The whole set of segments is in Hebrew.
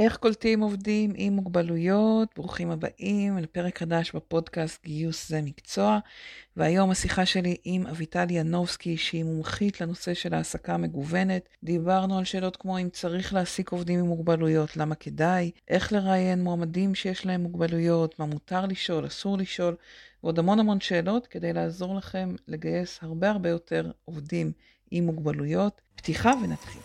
איך קולטים עובדים עם מוגבלויות? ברוכים הבאים לפרק חדש בפודקאסט גיוס זה מקצוע. והיום השיחה שלי עם אביטל ינובסקי, שהיא מומחית לנושא של העסקה מגוונת. דיברנו על שאלות כמו אם צריך להעסיק עובדים עם מוגבלויות, למה כדאי, איך לראיין מועמדים שיש להם מוגבלויות, מה מותר לשאול, אסור לשאול, ועוד המון המון שאלות כדי לעזור לכם לגייס הרבה הרבה יותר עובדים עם מוגבלויות. פתיחה ונתחיל.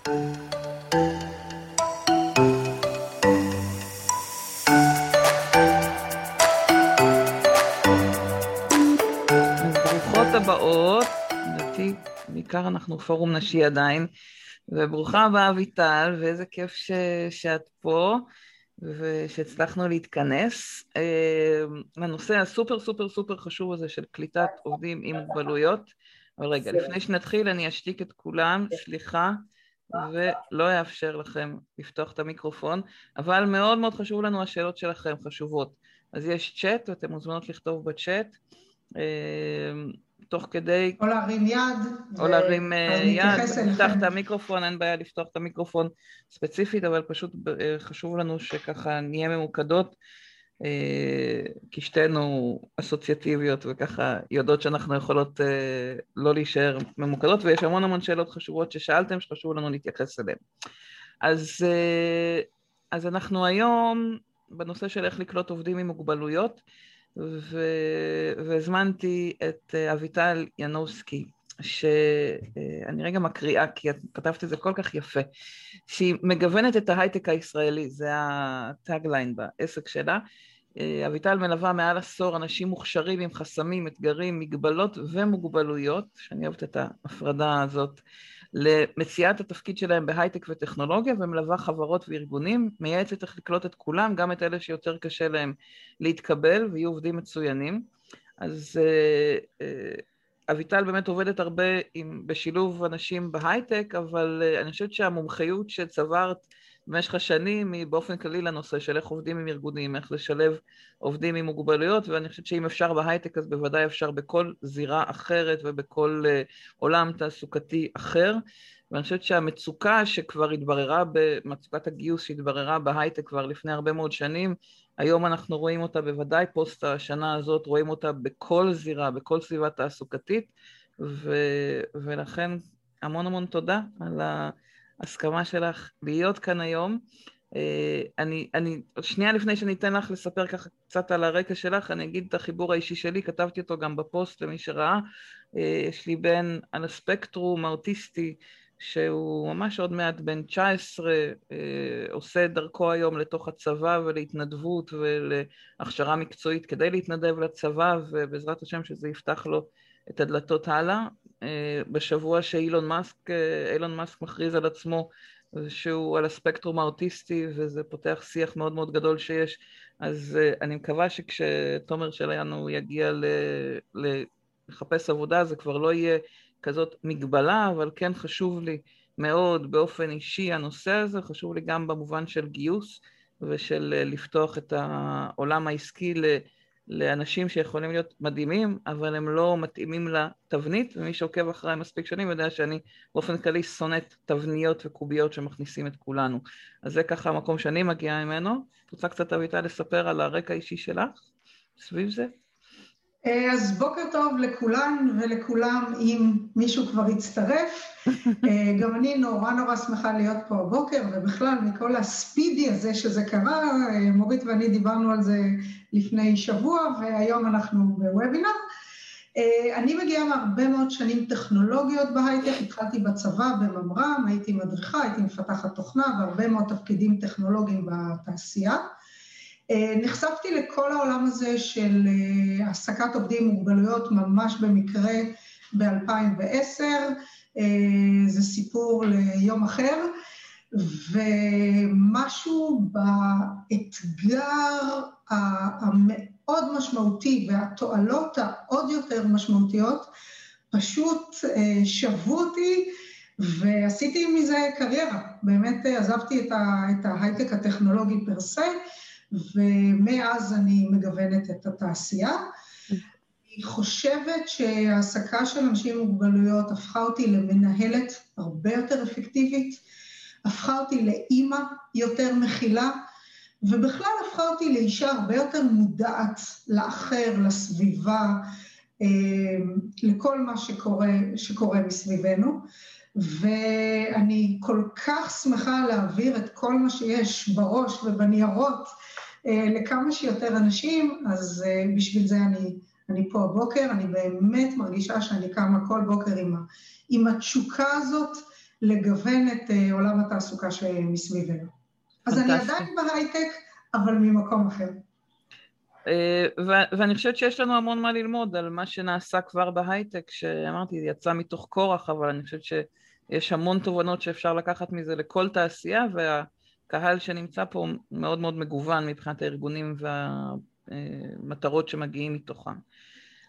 הבאות, לדעתי בעיקר אנחנו פורום נשי עדיין, וברוכה הבאה אביטל, ואיזה כיף ש... שאת פה ושהצלחנו להתכנס אה, לנושא הסופר סופר סופר חשוב הזה של קליטת עובדים עם מוגבלויות. אבל רגע, לפני שנתחיל אני אשתיק את כולם, סליחה, ולא אאפשר לכם לפתוח את המיקרופון, אבל מאוד מאוד חשוב לנו, השאלות שלכם חשובות. אז יש צ'אט, ואתם מוזמנות לכתוב בצ'אט. תוך כדי... או להרים יד. או להרים אה, יד, נפתח את המיקרופון, אין בעיה לפתוח את המיקרופון ספציפית, אבל פשוט אה, חשוב לנו שככה נהיה ממוקדות, אה, כי שתינו אסוציאטיביות וככה יודעות שאנחנו יכולות לא להישאר ממוקדות, ויש המון המון שאלות חשובות ששאלתם, שחשוב לנו להתייחס אליהן. אז, אז אנחנו היום בנושא של איך לקלוט עובדים עם מוגבלויות, ו... והזמנתי את אה, אביטל ינובסקי, שאני רגע מקריאה, כי את כתבת את זה כל כך יפה, שהיא מגוונת את ההייטק הישראלי, זה הטאגליין בעסק שלה. אה, אביטל מלווה מעל עשור אנשים מוכשרים עם חסמים, אתגרים, מגבלות ומוגבלויות, שאני אוהבת את ההפרדה הזאת, למציאת התפקיד שלהם בהייטק וטכנולוגיה ומלווה חברות וארגונים, מייעצת איך לקלוט את כולם, גם את אלה שיותר קשה להם להתקבל ויהיו עובדים מצוינים. אז uh, uh, אביטל באמת עובדת הרבה עם, בשילוב אנשים בהייטק, אבל uh, אני חושבת שהמומחיות שצברת במשך השנים היא באופן כללי לנושא של איך עובדים עם ארגונים, איך לשלב עובדים עם מוגבלויות, ואני חושבת שאם אפשר בהייטק אז בוודאי אפשר בכל זירה אחרת ובכל uh, עולם תעסוקתי אחר. ואני חושבת שהמצוקה שכבר התבררה, במצוקת הגיוס שהתבררה בהייטק כבר לפני הרבה מאוד שנים, היום אנחנו רואים אותה בוודאי פוסט השנה הזאת, רואים אותה בכל זירה, בכל סביבה תעסוקתית, ו, ולכן המון המון תודה על ה... ההסכמה שלך להיות כאן היום. אה, אני, אני, שנייה לפני שאני אתן לך לספר ככה קצת על הרקע שלך, אני אגיד את החיבור האישי שלי, כתבתי אותו גם בפוסט למי שראה. אה, יש לי בן על הספקטרום האוטיסטי, שהוא ממש עוד מעט בן 19, אה, עושה דרכו היום לתוך הצבא ולהתנדבות ולהכשרה מקצועית כדי להתנדב לצבא, ובעזרת השם שזה יפתח לו את הדלתות הלאה. אה, בשבוע שאילון מאסק, אה, אילון מאסק מכריז על עצמו שהוא על הספקטרום האוטיסטי וזה פותח שיח מאוד מאוד גדול שיש, אז אה, אני מקווה שכשתומר שלנו יגיע ל... לחפש עבודה זה כבר לא יהיה כזאת מגבלה, אבל כן חשוב לי מאוד באופן אישי הנושא הזה, חשוב לי גם במובן של גיוס ושל לפתוח את העולם העסקי לאנשים שיכולים להיות מדהימים, אבל הם לא מתאימים לתבנית, ומי שעוקב אחריי מספיק שנים יודע שאני באופן כללי שונאת תבניות וקוביות שמכניסים את כולנו. אז זה ככה המקום שאני מגיעה ממנו. את רוצה קצת אביטל לספר על הרקע האישי שלך סביב זה? אה, אז בוקר טוב לכולן ולכולם, אם מישהו כבר הצטרף. אה, גם אני נורא נורא שמחה להיות פה הבוקר, ובכלל, מכל הספידי הזה שזה קרה, אה, מורית ואני דיברנו על זה לפני שבוע, והיום אנחנו בוובינר. אני מגיעה מהרבה מאוד שנים טכנולוגיות בהייטק, התחלתי בצבא בממר"ם, הייתי מדריכה, הייתי מפתחת תוכנה והרבה מאוד תפקידים טכנולוגיים בתעשייה. אה, נחשפתי לכל העולם הזה של אה, העסקת עובדים עם מוגבלויות ממש במקרה ב-2010, אה, זה סיפור ליום אחר, ומשהו באתגר המאוד משמעותי והתועלות העוד יותר משמעותיות, פשוט שבו אותי ועשיתי מזה קריירה. באמת עזבתי את ההייטק הטכנולוגי פר סה, ומאז אני מגוונת את התעשייה. אני חושבת שהעסקה של אנשים עם מוגבלויות הפכה אותי למנהלת הרבה יותר אפקטיבית, הפכה אותי לאימא יותר מכילה, ובכלל הפכה אותי לאישה הרבה יותר מודעת לאחר, לסביבה, אה, לכל מה שקורה, שקורה מסביבנו. ואני כל כך שמחה להעביר את כל מה שיש בראש ובניירות לכמה שיותר אנשים, אז אה, בשביל זה אני, אני פה הבוקר. אני באמת מרגישה שאני קמה כל בוקר עם, עם התשוקה הזאת לגוון את עולם התעסוקה שמסביבנו. אז אני עדיין בהייטק, אבל ממקום אחר. אה, ואני חושבת שיש לנו המון מה ללמוד על מה שנעשה כבר בהייטק, שאמרתי, יצא מתוך כורח, אבל אני חושבת שיש המון תובנות שאפשר לקחת מזה לכל תעשייה, והקהל שנמצא פה מאוד מאוד מגוון מבחינת הארגונים והמטרות שמגיעים מתוכם.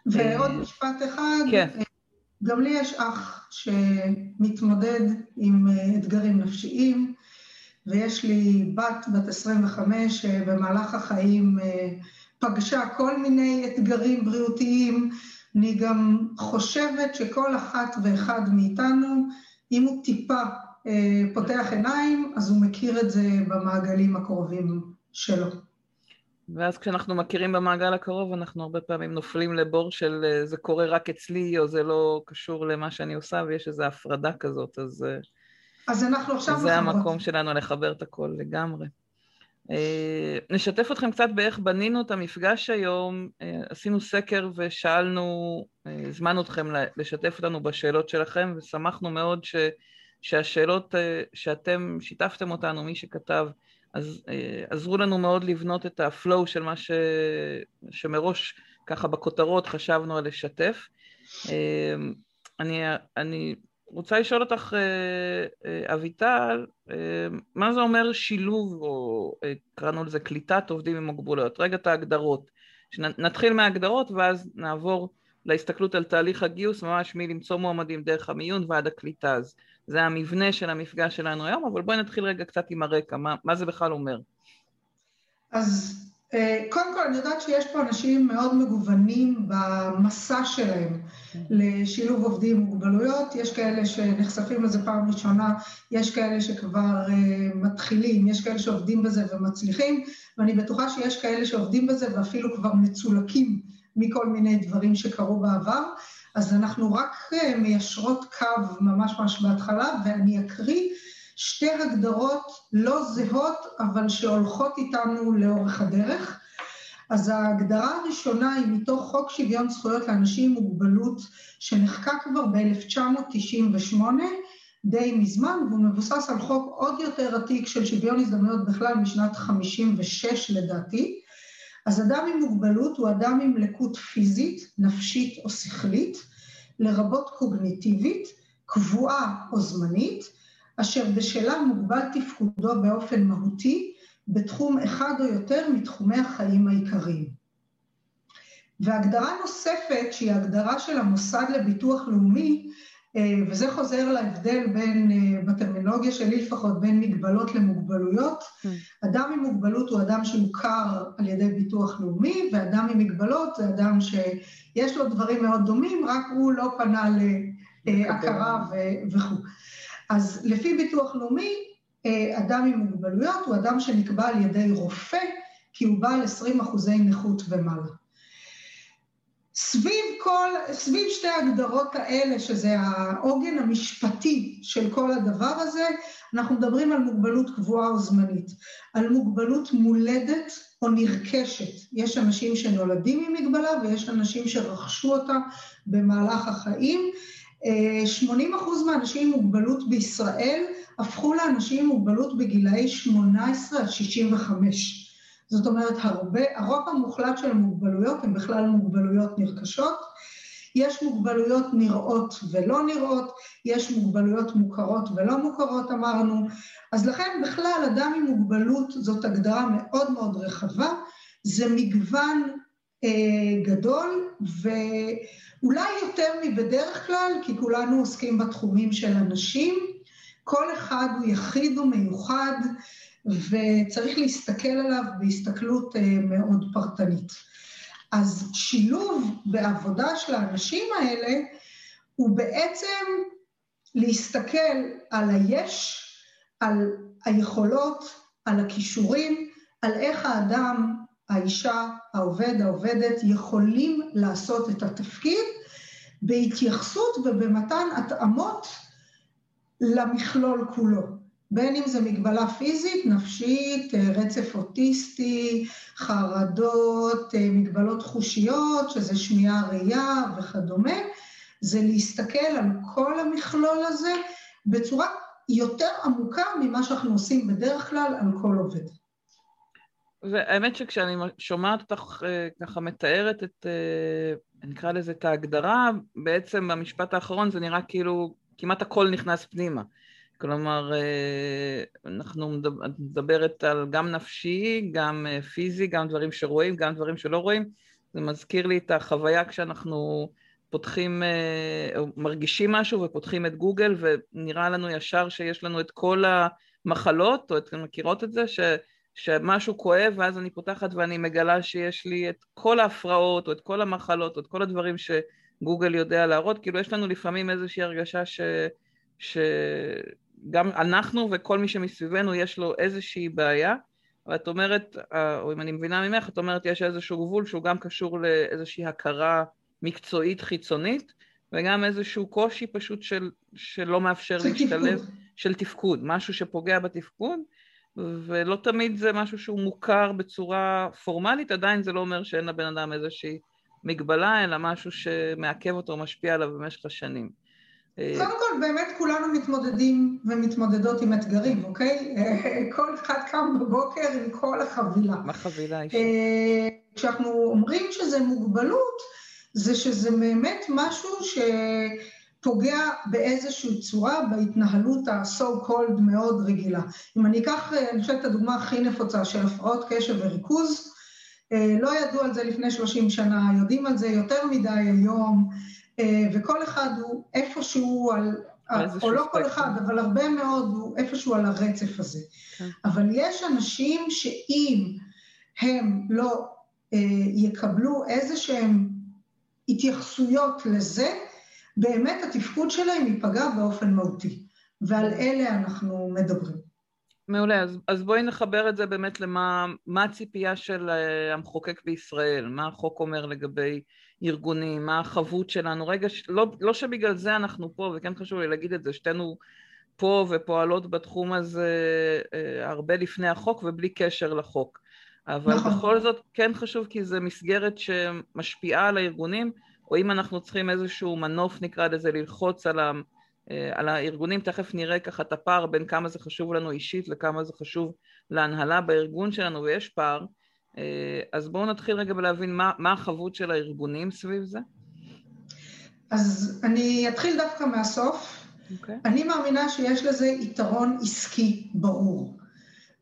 ועוד אה, משפט אחד, כן. גם לי יש אח שמתמודד עם אה, אתגרים נפשיים, ויש לי בת, בת 25, שבמהלך החיים אה, פגשה כל מיני אתגרים בריאותיים. אני גם חושבת שכל אחת ואחד מאיתנו, אם הוא טיפה אה, פותח עיניים, אז הוא מכיר את זה במעגלים הקרובים שלו. ואז כשאנחנו מכירים במעגל הקרוב, אנחנו הרבה פעמים נופלים לבור של אה, זה קורה רק אצלי, או זה לא קשור למה שאני עושה, ויש איזו הפרדה כזאת, אז... אז אנחנו עכשיו... זה מחברות. המקום שלנו לחבר את הכל לגמרי. אה, נשתף אתכם קצת באיך בנינו את המפגש היום. אה, עשינו סקר ושאלנו, אה, הזמנו אתכם לשתף אותנו בשאלות שלכם, ושמחנו מאוד ש, שהשאלות שאתם שיתפתם אותנו, מי שכתב, אז עזרו לנו מאוד לבנות את הפלואו של מה ש, שמראש ככה בכותרות חשבנו על לשתף. אני, אני רוצה לשאול אותך, אה, אה, אביטל, אה, מה זה אומר שילוב, או קראנו לזה קליטת עובדים עם מוגבלויות? רגע את ההגדרות. נתחיל מההגדרות ואז נעבור להסתכלות על תהליך הגיוס, ממש מלמצוא מועמדים דרך המיון ועד הקליטה. אז זה המבנה של המפגש שלנו היום, אבל בואי נתחיל רגע קצת עם הרקע, מה, מה זה בכלל אומר? אז אה, קודם כל, אני יודעת שיש פה אנשים מאוד מגוונים במסע שלהם לשילוב עובדים עם מוגבלויות. יש כאלה שנחשפים לזה פעם ראשונה, יש כאלה שכבר uh, מתחילים, יש כאלה שעובדים בזה ומצליחים, ואני בטוחה שיש כאלה שעובדים בזה ואפילו כבר מצולקים מכל מיני דברים שקרו בעבר. אז אנחנו רק uh, מיישרות קו ממש ממש בהתחלה, ואני אקריא שתי הגדרות לא זהות, אבל שהולכות איתנו לאורך הדרך. אז ההגדרה הראשונה היא מתוך חוק שוויון זכויות לאנשים עם מוגבלות, שנחקק כבר ב-1998, די מזמן, והוא מבוסס על חוק עוד יותר עתיק של שוויון הזדמנויות בכלל משנת 56 לדעתי. אז אדם עם מוגבלות הוא אדם עם לקות פיזית, נפשית או שכלית, לרבות קוגניטיבית, קבועה או זמנית, אשר בשלה מוגבל תפקודו באופן מהותי בתחום אחד או יותר מתחומי החיים העיקריים. והגדרה נוספת, שהיא הגדרה של המוסד לביטוח לאומי, וזה חוזר להבדל בין, אה, בטרמינולוגיה שלי לפחות, בין מגבלות למוגבלויות. Mm. אדם עם מוגבלות הוא אדם שהוכר על ידי ביטוח לאומי, ואדם עם מגבלות זה אדם שיש לו דברים מאוד דומים, רק הוא לא פנה להכרה וכו'. אז לפי ביטוח לאומי, אה, אדם עם מוגבלויות הוא אדם שנקבע על ידי רופא, כי הוא בעל 20 אחוזי נכות ומעלה. סביב כל, סביב שתי ההגדרות האלה, שזה העוגן המשפטי של כל הדבר הזה, אנחנו מדברים על מוגבלות קבועה או זמנית, על מוגבלות מולדת או נרכשת. יש אנשים שנולדים עם מגבלה ויש אנשים שרכשו אותה במהלך החיים. 80 אחוז מהאנשים עם מוגבלות בישראל הפכו לאנשים עם מוגבלות בגילאי 18 עד 65. זאת אומרת, הרבה, הרוב המוחלט של המוגבלויות הן בכלל מוגבלויות נרכשות. יש מוגבלויות נראות ולא נראות, יש מוגבלויות מוכרות ולא מוכרות, אמרנו. אז לכן בכלל אדם עם מוגבלות זאת הגדרה מאוד מאוד רחבה, זה מגוון אה, גדול, ו... אולי יותר מבדרך כלל, כי כולנו עוסקים בתחומים של אנשים, כל אחד הוא יחיד ומיוחד, וצריך להסתכל עליו בהסתכלות אה, מאוד פרטנית. אז שילוב בעבודה של האנשים האלה הוא בעצם להסתכל על היש על היכולות, על הכישורים, על איך האדם, האישה, העובד, העובדת, יכולים לעשות את התפקיד בהתייחסות ובמתן התאמות למכלול כולו. בין אם זה מגבלה פיזית, נפשית, רצף אוטיסטי, חרדות, מגבלות חושיות, שזה שמיעה, ראייה וכדומה, זה להסתכל על כל המכלול הזה בצורה יותר עמוקה ממה שאנחנו עושים בדרך כלל על כל עובד. והאמת שכשאני שומעת אותך אה, ככה מתארת את, אה, נקרא לזה את ההגדרה, בעצם במשפט האחרון זה נראה כאילו כמעט הכל נכנס פנימה. כלומר, אה, אנחנו מדברת על גם נפשי, גם פיזי, גם דברים שרואים, גם דברים שלא רואים. זה מזכיר לי את החוויה כשאנחנו פותחים, או מרגישים משהו ופותחים את גוגל ונראה לנו ישר שיש לנו את כל המחלות, או אתן מכירות את זה? ש... שמשהו כואב ואז אני פותחת ואני מגלה שיש לי את כל ההפרעות או את כל המחלות או את כל הדברים שגוגל יודע להראות, כאילו יש לנו לפעמים איזושהי הרגשה ש... שגם אנחנו וכל מי שמסביבנו יש לו איזושהי בעיה ואת אומרת, או אם אני מבינה ממך, את אומרת יש איזשהו גבול שהוא גם קשור לאיזושהי הכרה מקצועית חיצונית וגם איזשהו קושי פשוט של, שלא מאפשר להשתלב, תפקוד. של תפקוד, משהו שפוגע בתפקוד ולא תמיד זה משהו שהוא מוכר בצורה פורמלית, עדיין זה לא אומר שאין לבן אדם איזושהי מגבלה, אלא משהו שמעכב אותו או משפיע עליו במשך השנים. קודם כל, באמת כולנו מתמודדים ומתמודדות עם אתגרים, אוקיי? כל אחד קם בבוקר עם כל החבילה. מה חבילה אישית? אה, כשאנחנו אומרים שזה מוגבלות, זה שזה באמת משהו ש... פוגע באיזושהי צורה בהתנהלות ה-so called מאוד רגילה. אם אני אקח, אה, אני חושבת, את הדוגמה הכי נפוצה של הפרעות קשב וריכוז, אה, לא ידעו על זה לפני 30 שנה, יודעים על זה יותר מדי היום, אה, וכל אחד הוא איפשהו על, או לא כל אחד, אבל הרבה מאוד הוא איפשהו על הרצף הזה. כן. אבל יש אנשים שאם הם לא יקבלו איזה שהם התייחסויות לזה, באמת התפקוד שלהם ייפגע באופן מהותי, ועל אלה אנחנו מדברים. מעולה, אז, אז בואי נחבר את זה באמת למה הציפייה של uh, המחוקק בישראל, מה החוק אומר לגבי ארגונים, מה החבות שלנו, רגע, לא, לא שבגלל זה אנחנו פה, וכן חשוב לי להגיד את זה, שתינו פה ופועלות בתחום הזה uh, הרבה לפני החוק ובלי קשר לחוק, אבל נכון. בכל זאת כן חשוב כי זו מסגרת שמשפיעה על הארגונים, או אם אנחנו צריכים איזשהו מנוף נקרא לזה ללחוץ על, ה, אה, על הארגונים, תכף נראה ככה את הפער בין כמה זה חשוב לנו אישית וכמה זה חשוב להנהלה בארגון שלנו ויש פער, אה, אז בואו נתחיל רגע ולהבין מה, מה החבות של הארגונים סביב זה. אז אני אתחיל דווקא מהסוף. Okay. אוקיי. אני מאמינה שיש לזה יתרון עסקי ברור.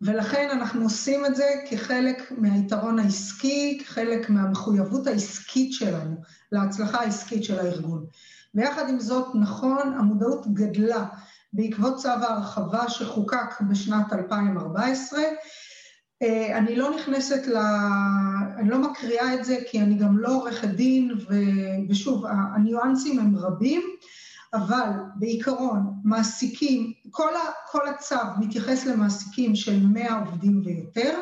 ולכן אנחנו עושים את זה כחלק מהיתרון העסקי, כחלק מהמחויבות העסקית שלנו, להצלחה העסקית של הארגון. ויחד עם זאת, נכון, המודעות גדלה בעקבות צו ההרחבה שחוקק בשנת 2014. אה, אני לא נכנסת ל... אני לא מקריאה את זה כי אני גם לא עורכת דין, ו... ושוב, הניואנסים הם רבים. אבל בעיקרון מעסיקים, כל, ה, כל הצו מתייחס למעסיקים של 100 עובדים ויותר.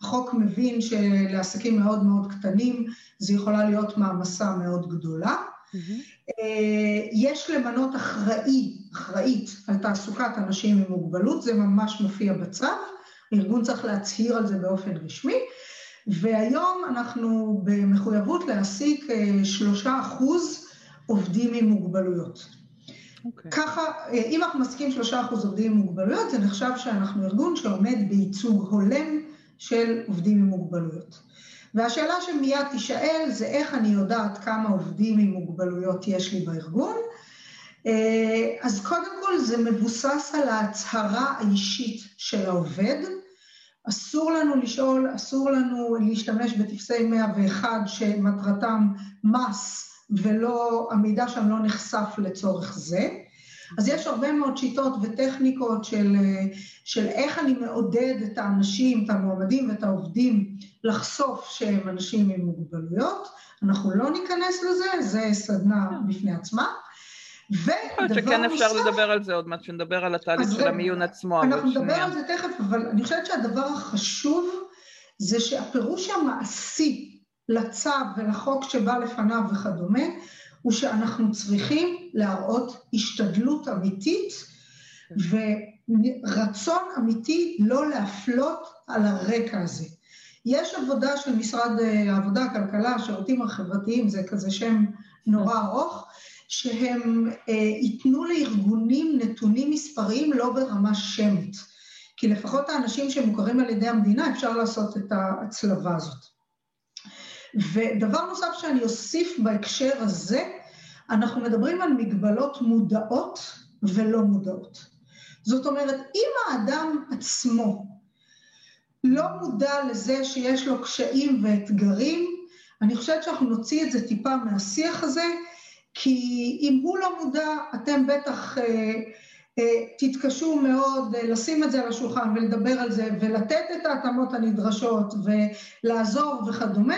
החוק מבין שלעסקים מאוד מאוד קטנים זה יכולה להיות מעמסה מאוד גדולה. Mm-hmm. יש למנות אחראי, אחראית על תעסוקת אנשים עם מוגבלות, זה ממש מופיע בצו, הארגון צריך להצהיר על זה באופן רשמי, והיום אנחנו במחויבות להעסיק אה, שלושה אחוז עובדים עם מוגבלויות. Okay. אוקיי. ככה, אה, אם אנחנו מסכים שלושה אחוז עובדים עם מוגבלויות, זה נחשב שאנחנו ארגון שעומד בייצוג הולם של עובדים עם מוגבלויות. והשאלה שמיד תישאל זה איך אני יודעת כמה עובדים עם מוגבלויות יש לי בארגון. אה, אז קודם כל זה מבוסס על ההצהרה האישית של העובד. אסור לנו לשאול, אסור לנו להשתמש בטפסי 101 שמטרתם מס ולא, המידע שם לא נחשף לצורך זה. אז יש הרבה מאוד שיטות וטכניקות של, של איך אני מעודד את האנשים, את המועמדים ואת העובדים לחשוף שהם אנשים עם מוגבלויות. אנחנו לא ניכנס לזה, זה סדנה בפני עצמה. ודבר שכן אפשר נוסף, לדבר על זה עוד מעט, שנדבר על התהליך של המיון עצמו. אנחנו נדבר על זה תכף, אבל אני חושבת שהדבר החשוב זה שהפירוש המעשי לצו ולחוק שבא לפניו וכדומה, הוא שאנחנו צריכים להראות השתדלות אמיתית ורצון אמיתי לא להפלות על הרקע הזה. יש עבודה של משרד אה, העבודה, הכלכלה, השירותים החברתיים, זה כזה שם נורא ארוך, שהם אה, ייתנו לארגונים נתונים מספריים לא ברמה שמית. כי לפחות האנשים שמוכרים על ידי המדינה, אפשר לעשות את ההצלבה הזאת. ודבר נוסף שאני אוסיף בהקשר הזה, אנחנו מדברים על מגבלות מודעות ולא מודעות. זאת אומרת, אם האדם עצמו לא מודע לזה שיש לו קשיים ואתגרים, אני חושבת שאנחנו נוציא את זה טיפה מהשיח הזה, כי אם הוא לא מודע, אתם בטח אה, אה, תתקשו מאוד אה, לשים את זה על השולחן ולדבר על זה ולתת את ההתאמות הנדרשות ולעזור וכדומה,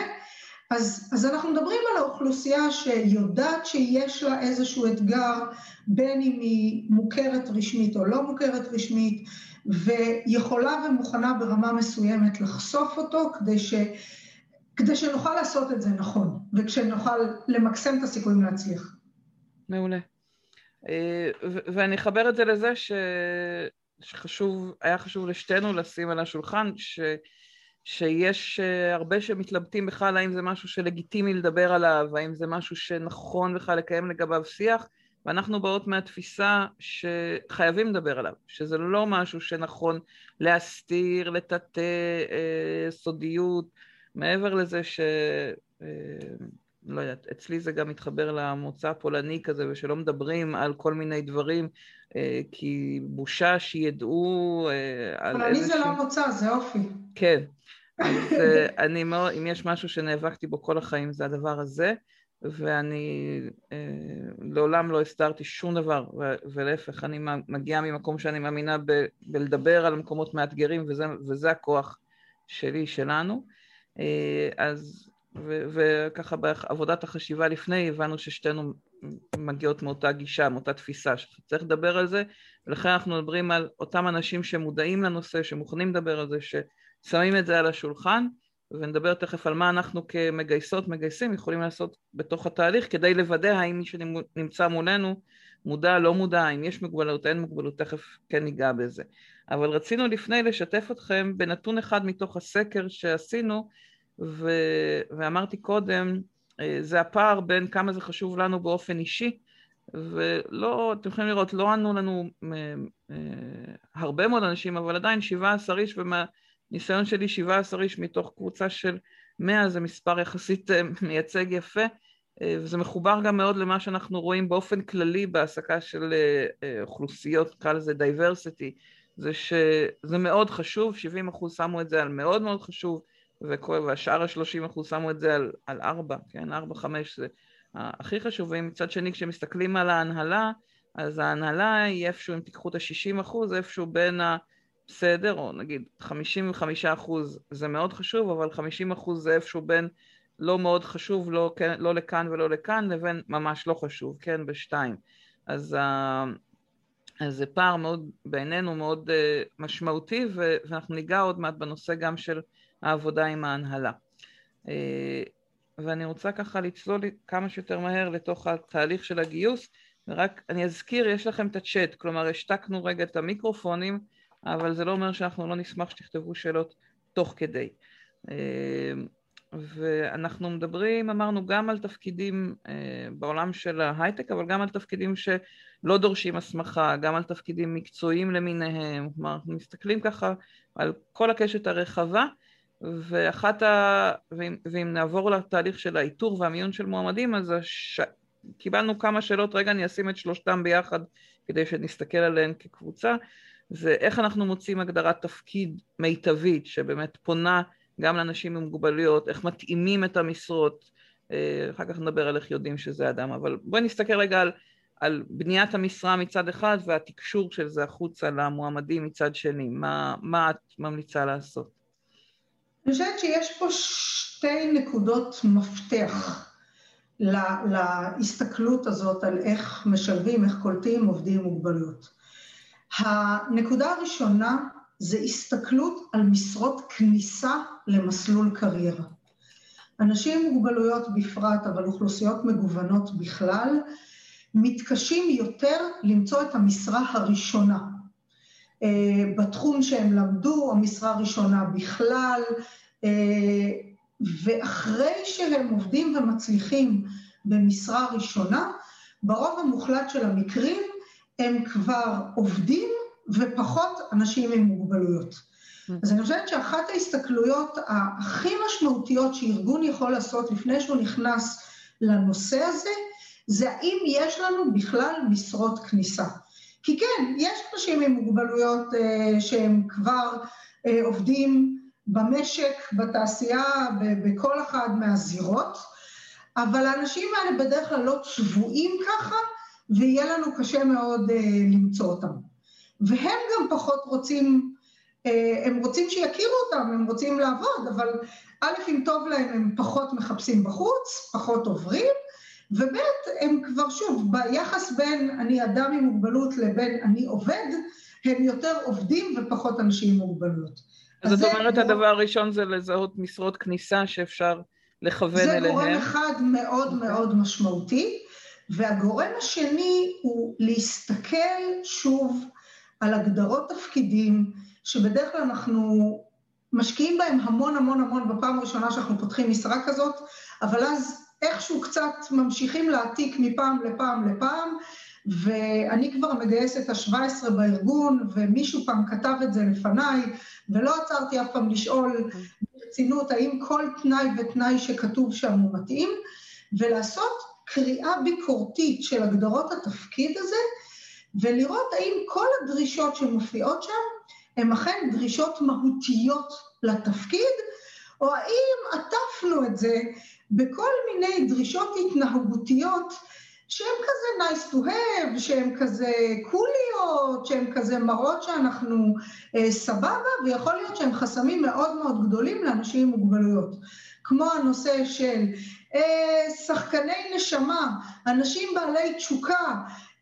אז, אז אנחנו מדברים על האוכלוסייה שיודעת שיש לה איזשהו אתגר, בין אם היא מוכרת רשמית או לא מוכרת רשמית, ויכולה ומוכנה ברמה מסוימת לחשוף אותו כדי, ש, כדי שנוכל לעשות את זה נכון, וכשנוכל למקסם את הסיכויים להצליח. מעולה. אה, ואני אחבר את זה לזה ש... שחשוב, היה חשוב לשתינו לשים על השולחן, ש... שיש אה, הרבה שמתלבטים בכלל האם זה משהו שלגיטימי לדבר עליו, האם זה משהו שנכון בכלל לקיים לגביו שיח, ואנחנו באות מהתפיסה שחייבים לדבר עליו, שזה לא משהו שנכון להסתיר, לטאטא אה, סודיות, מעבר לזה ש... אה, לא יודעת, אצלי זה גם מתחבר למוצא הפולני כזה, ושלא מדברים על כל מיני דברים, אה, כי בושה שידעו אה, על איזשהו... פולני זה לא מוצא, זה אופי. כן. אז אה, אני מאוד, אם יש משהו שנאבקתי בו כל החיים זה הדבר הזה, ואני אה, לעולם לא הסתרתי שום דבר, ו- ולהפך, אני מגיעה ממקום שאני מאמינה ב- בלדבר על מקומות מאתגרים, וזה, וזה הכוח שלי, שלנו. אה, אז, ו- וככה בעבודת החשיבה לפני, הבנו ששתינו מגיעות מאותה גישה, מאותה תפיסה, שצריך לדבר על זה, ולכן אנחנו מדברים על אותם אנשים שמודעים לנושא, שמוכנים לדבר על זה, ששמים את זה על השולחן, ונדבר תכף על מה אנחנו כמגייסות, מגייסים, יכולים לעשות בתוך התהליך כדי לוודא האם מי שנמצא מולנו מודע, לא מודע, אם יש מוגבלות, אין מוגבלות, תכף כן ניגע בזה. אבל רצינו לפני לשתף אתכם בנתון אחד מתוך הסקר שעשינו, ו... ואמרתי קודם, אה, זה הפער בין כמה זה חשוב לנו באופן אישי, ולא, אתם יכולים לראות, לא ענו לנו אה, אה, הרבה מאוד אנשים, אבל עדיין 17 איש, ומה... ניסיון שלי 17 איש מתוך קבוצה של 100 זה מספר יחסית מייצג יפה וזה מחובר גם מאוד למה שאנחנו רואים באופן כללי בהעסקה של אוכלוסיות, נקרא לזה diversity, זה שזה מאוד חשוב, 70 אחוז שמו את זה על מאוד מאוד חשוב והשאר ה-30 אחוז שמו את זה על, על 4, כן, 4-5 זה הכי חשוב, ומצד שני כשמסתכלים על ההנהלה, אז ההנהלה היא איפשהו, אם תיקחו את ה-60 אחוז, איפשהו בין ה... בסדר, או נגיד 55 אחוז זה מאוד חשוב, אבל 50 אחוז זה איפשהו בין לא מאוד חשוב, לא, כן, לא לכאן ולא לכאן, לבין ממש לא חשוב, כן, בשתיים. אז, אז זה פער מאוד, בעינינו מאוד uh, משמעותי, ואנחנו ניגע עוד מעט בנושא גם של העבודה עם ההנהלה. Uh, ואני רוצה ככה לצלול כמה שיותר מהר לתוך התהליך של הגיוס, ורק אני אזכיר, יש לכם את הצ'אט, כלומר השתקנו רגע את המיקרופונים, אבל זה לא אומר שאנחנו לא נשמח שתכתבו שאלות תוך כדי. אה, ואנחנו מדברים, אמרנו, גם על תפקידים אה, בעולם של ההייטק, אבל גם על תפקידים שלא דורשים הסמכה, גם על תפקידים מקצועיים למיניהם, כלומר, אנחנו מסתכלים ככה על כל הקשת הרחבה, ואחת ה... ואם, ואם נעבור לתהליך של האיתור והמיון של מועמדים, אז הש... קיבלנו כמה שאלות, רגע אני אשים את שלושתם ביחד כדי שנסתכל עליהן כקבוצה. זה איך אנחנו מוצאים הגדרת תפקיד מיטבית שבאמת פונה גם לאנשים עם מוגבלויות, איך מתאימים את המשרות, אה, אחר כך נדבר על איך יודעים שזה אדם, אבל בואי נסתכל רגע על, על בניית המשרה מצד אחד והתקשור של זה החוצה למועמדים מצד שני, מה, מה את ממליצה לעשות? אני חושבת שיש פה שתי נקודות מפתח. לה, להסתכלות הזאת על איך משלבים, איך קולטים עובדים עם מוגבלויות. הנקודה הראשונה זה הסתכלות על משרות כניסה למסלול קריירה. אנשים עם מוגבלויות בפרט, אבל אוכלוסיות מגוונות בכלל, מתקשים יותר למצוא את המשרה הראשונה. אה, בתחום שהם למדו, המשרה הראשונה בכלל, אה, ואחרי שהם עובדים ומצליחים במשרה ראשונה, ברוב המוחלט של המקרים הם כבר עובדים ופחות אנשים עם מוגבלויות. Mm. אז אני חושבת שאחת ההסתכלויות הכי משמעותיות שארגון יכול לעשות לפני שהוא נכנס לנושא הזה, זה האם יש לנו בכלל משרות כניסה. כי כן, יש אנשים עם מוגבלויות אה, שהם כבר אה, עובדים במשק, בתעשייה, בכל אחד מהזירות, אבל האנשים האלה בדרך כלל לא צבועים ככה, ויהיה לנו קשה מאוד אה, למצוא אותם. והם גם פחות רוצים, אה, הם רוצים שיכירו אותם, הם רוצים לעבוד, אבל א', אם טוב להם, הם פחות מחפשים בחוץ, פחות עוברים, וב', הם כבר שוב, ביחס בין אני אדם עם מוגבלות לבין אני עובד, הם יותר עובדים ופחות אנשים עם מוגבלות. אז זאת אומרת, הדבר הראשון זה לזהות משרות כניסה שאפשר לכוון זה אליהם. זה גורם אחד מאוד מאוד משמעותי, והגורם השני הוא להסתכל שוב על הגדרות תפקידים, שבדרך כלל אנחנו משקיעים בהם המון המון המון בפעם הראשונה שאנחנו פותחים משרה כזאת, אבל אז איכשהו קצת ממשיכים להעתיק מפעם לפעם לפעם, ואני כבר המגייסת ה-17 בארגון, ומישהו פעם כתב את זה לפניי, ולא עצרתי אף פעם לשאול ברצינות האם כל תנאי ותנאי שכתוב שם הוא מתאים, ולעשות קריאה ביקורתית של הגדרות התפקיד הזה, ולראות האם כל הדרישות שמופיעות שם הן אכן דרישות מהותיות לתפקיד, או האם עטפנו את זה בכל מיני דרישות התנהגותיות שהן כזה nice to have, שהן כזה קוליות, שהן כזה מראות שאנחנו אה, סבבה, ויכול להיות שהן חסמים מאוד מאוד גדולים לאנשים עם מוגבלויות. כמו הנושא של אה, שחקני נשמה, אנשים בעלי תשוקה,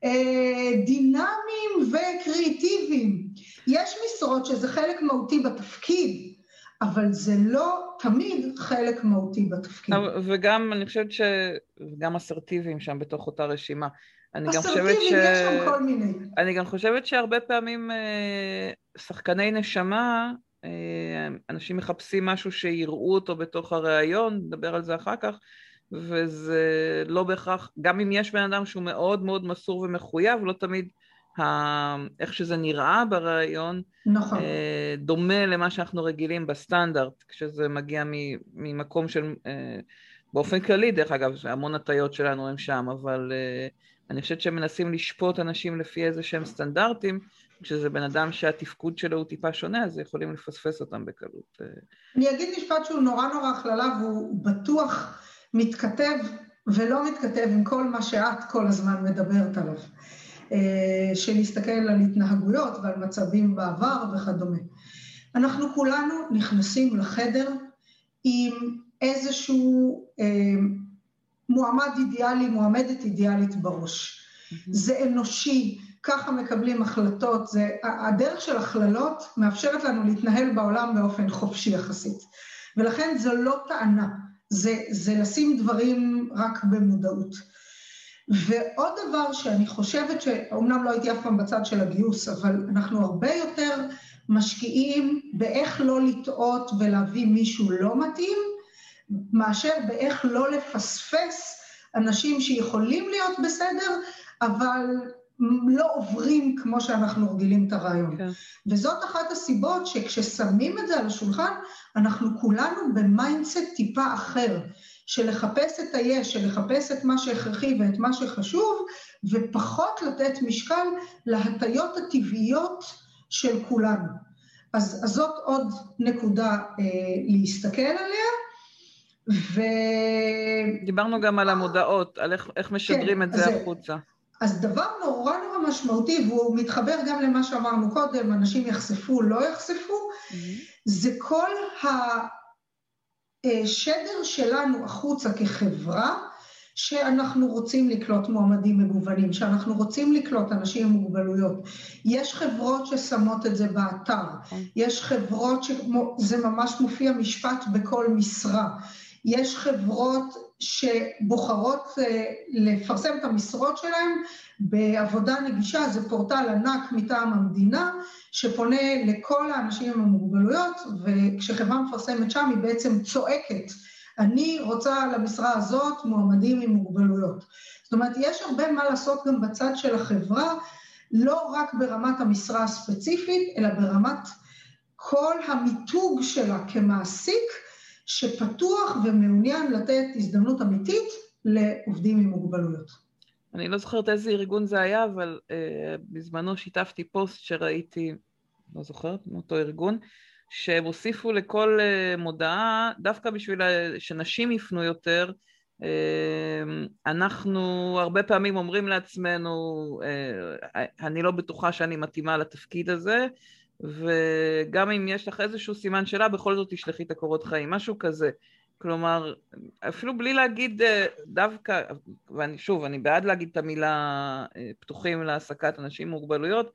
אה, דינמיים וקריאיטיביים. יש משרות שזה חלק מהותי בתפקיד, אבל זה לא תמיד חלק מהותי בתפקיד. וגם, אני חושבת ש... וגם אסרטיביים שם בתוך אותה רשימה. אני גם חושבת ש... יש שם כל מיני. אני גם חושבת שהרבה פעמים אה, שחקני נשמה, אה, אנשים מחפשים משהו שיראו אותו בתוך הראיון, נדבר על זה אחר כך, וזה לא בהכרח, גם אם יש בן אדם שהוא מאוד מאוד מסור ומחויב, לא תמיד. איך שזה נראה בריאיון, נכון. דומה למה שאנחנו רגילים בסטנדרט, כשזה מגיע ממקום של, באופן כללי דרך אגב, המון הטיות שלנו הם שם, אבל אני חושבת שהם מנסים לשפוט אנשים לפי איזה שהם סטנדרטים, כשזה בן אדם שהתפקוד שלו הוא טיפה שונה, אז יכולים לפספס אותם בקלות. אני אגיד משפט שהוא נורא נורא הכללה והוא בטוח מתכתב ולא מתכתב עם כל מה שאת כל הזמן מדברת עליו. אה, של להסתכל על התנהגויות ועל מצבים בעבר וכדומה. אנחנו כולנו נכנסים לחדר עם איזשהו אה, מועמד אידיאלי, מועמדת אידיאלית בראש. זה אנושי, ככה מקבלים החלטות, זה, הדרך של הכללות מאפשרת לנו להתנהל בעולם באופן חופשי יחסית. ולכן זו לא טענה, זה, זה לשים דברים רק במודעות. ועוד דבר שאני חושבת שאומנם לא הייתי אף פעם בצד של הגיוס, אבל אנחנו הרבה יותר משקיעים באיך לא לטעות ולהביא מישהו לא מתאים, מאשר באיך לא לפספס אנשים שיכולים להיות בסדר, אבל לא עוברים כמו שאנחנו רגילים את הראיון. כן. וזאת אחת הסיבות שכששמים את זה על השולחן, אנחנו כולנו ב mindset טיפה אחר. של לחפש את היש, של לחפש את מה שהכרחי ואת מה שחשוב, ופחות לתת משקל להטיות הטבעיות של כולנו. אז, אז זאת עוד נקודה אה, להסתכל עליה. ו... דיברנו גם על המודעות, על איך, איך משדרים כן, את זה אז, החוצה. אז דבר נורא נורא משמעותי, והוא מתחבר גם למה שאמרנו קודם, אנשים יחשפו, לא יחשפו, mm-hmm. זה כל ה... השדר שלנו החוצה כחברה, שאנחנו רוצים לקלוט מועמדים מגוונים, שאנחנו רוצים לקלוט אנשים עם מוגבלויות. יש חברות ששמות את זה באתר, נכון. יש חברות שזה ממש מופיע משפט בכל משרה, יש חברות שבוחרות אה, לפרסם את המשרות שלהן בעבודה נגישה, זה פורטל ענק מטעם המדינה, שפונה לכל האנשים עם המוגבלויות, וכשחברה מפרסמת שם היא בעצם צועקת, אני רוצה למשרה הזאת מועמדים עם מוגבלויות. זאת אומרת, יש הרבה מה לעשות גם בצד של החברה, לא רק ברמת המשרה הספציפית, אלא ברמת כל המיתוג שלה כמעסיק, שפתוח ומעוניין לתת הזדמנות אמיתית לעובדים עם מוגבלויות. אני לא זוכרת איזה ארגון זה היה, אבל uh, בזמנו שיתפתי פוסט שראיתי, לא זוכרת, מאותו ארגון, שהם הוסיפו לכל uh, מודעה, דווקא בשביל שנשים יפנו יותר, uh, אנחנו הרבה פעמים אומרים לעצמנו, uh, אני לא בטוחה שאני מתאימה לתפקיד הזה, וגם אם יש לך איזשהו סימן שאלה, בכל זאת תשלחי את הקורות חיים, משהו כזה. כלומר, אפילו בלי להגיד אה, דווקא, ואני שוב, אני בעד להגיד את המילה אה, פתוחים להעסקת אנשים עם מוגבלויות,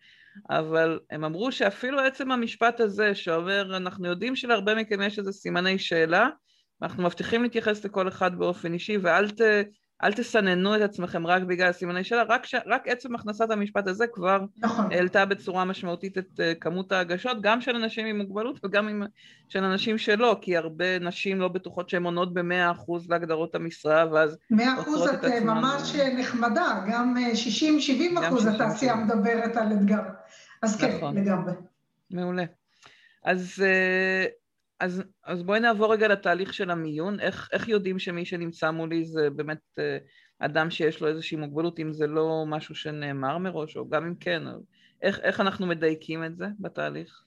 אבל הם אמרו שאפילו עצם המשפט הזה שאומר, אנחנו יודעים שלהרבה מכם יש איזה סימני שאלה, ואנחנו מבטיחים להתייחס לכל אחד באופן אישי, ואל ת... אל תסננו את עצמכם רק בגלל סימני שאלה, רק, ש... רק עצם הכנסת המשפט הזה כבר נכון. העלתה בצורה משמעותית את uh, כמות ההגשות, גם של אנשים עם מוגבלות וגם עם... של אנשים שלא, כי הרבה נשים לא בטוחות שהן עונות במאה אחוז להגדרות המשרה, ואז... מאה אחוז את עצמם... ממש נחמדה, גם 60-70 אה, אחוז התעשייה מדברת על אתגר. אז כן, נכון. לגמרי. מעולה. אז... אז, אז בואי נעבור רגע לתהליך של המיון, איך, איך יודעים שמי שנמצא מולי זה באמת אה, אדם שיש לו איזושהי מוגבלות, אם זה לא משהו שנאמר מראש, או גם אם כן, איך, איך אנחנו מדייקים את זה בתהליך?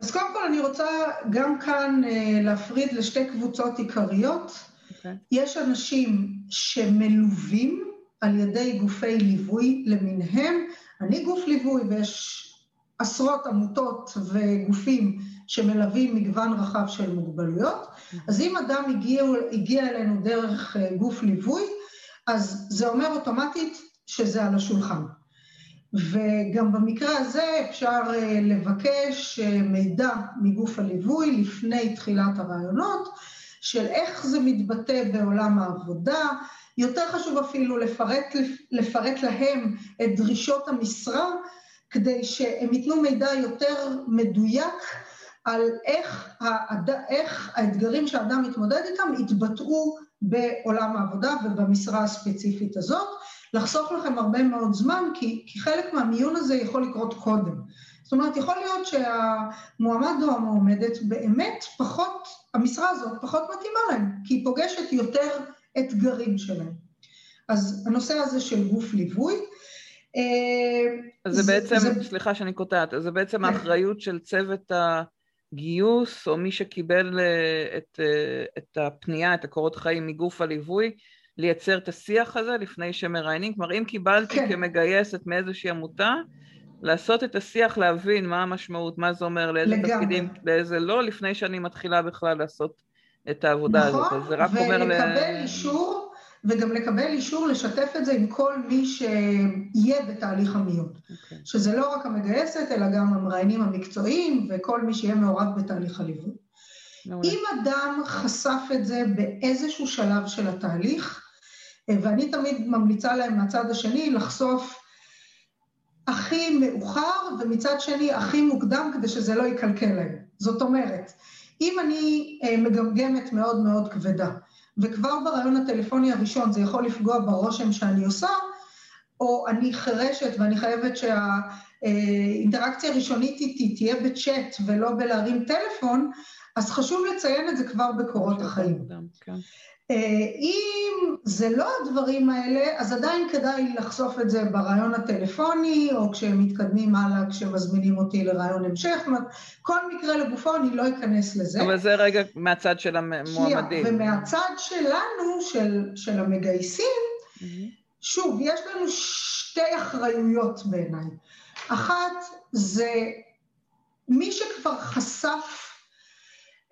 אז קודם כל אני רוצה גם כאן אה, להפריד לשתי קבוצות עיקריות. Okay. אוקיי. יש אנשים שמלווים על ידי גופי ליווי למיניהם, אני גוף ליווי ויש עשרות עמותות וגופים שמלווים מגוון רחב של מוגבלויות. אז אם אדם הגיע, הגיע אלינו דרך אה, גוף ליווי, אז זה אומר אוטומטית שזה על השולחן. וגם במקרה הזה אפשר אה, לבקש אה, מידע מגוף הליווי לפני תחילת הרעיונות, של איך זה מתבטא בעולם העבודה, יותר חשוב אפילו לפרט, לפרט להם את דרישות המשרה, כדי שהם ייתנו מידע יותר מדויק על איך, האד... איך האתגרים שהאדם מתמודד איתם יתבטאו בעולם העבודה ובמשרה הספציפית הזאת. לחסוך לכם הרבה מאוד זמן, כי, כי חלק מהמיון הזה יכול לקרות קודם. זאת אומרת, יכול להיות שהמועמד או המועמדת באמת פחות, המשרה הזאת פחות מתאימה להם, כי היא פוגשת יותר אתגרים שלהם. אז הנושא הזה של גוף ליווי, אז זה, זה בעצם, זה... סליחה שאני קוטעת, זה בעצם כן. האחריות של צוות הגיוס, או מי שקיבל אה, את, אה, את הפנייה, את הקורות חיים מגוף הליווי, לייצר את השיח הזה לפני שמראיינים? כלומר, אם קיבלתי כן. כמגייסת מאיזושהי עמותה, לעשות את השיח, להבין מה המשמעות, מה זה אומר, לאיזה לגמרי. תפקידים, לאיזה לא, לפני שאני מתחילה בכלל לעשות את העבודה נכון, הזאת. נכון, ולקבל ל... אישור וגם לקבל אישור לשתף את זה עם כל מי שיהיה בתהליך המיון. Okay. אוקיי. שזה לא רק המגייסת, אלא גם המראיינים המקצועיים וכל מי שיהיה מעורב בתהליך הליווי. No. אם אדם חשף את זה באיזשהו שלב של התהליך, ואני תמיד ממליצה להם מהצד השני לחשוף הכי מאוחר, ומצד שני הכי מוקדם, כדי שזה לא יקלקל להם. זאת אומרת, אם אני אה, מגמגמת מאוד מאוד כבדה, וכבר ברעיון הטלפוני הראשון זה יכול לפגוע ברושם שאני עושה, או אני חירשת ואני חייבת שהאינטראקציה הראשונית איתי תהיה בצ'אט ולא בלהרים טלפון, אז חשוב לציין את זה כבר בקורות החיים. אה, אם זה לא הדברים האלה, אז עדיין כדאי לחשוף את זה ברעיון הטלפוני, או כשהם מתקדמים הלאה, כשמזמינים אותי לרעיון המשך. כל מקרה לגופו, אני לא אכנס לזה. אבל זה רגע מהצד של המועמדים. ומהצד שלנו, של, של המגייסים, mm-hmm. שוב, יש לנו שתי אחריויות בעיניי. אחת זה מי שכבר חשף,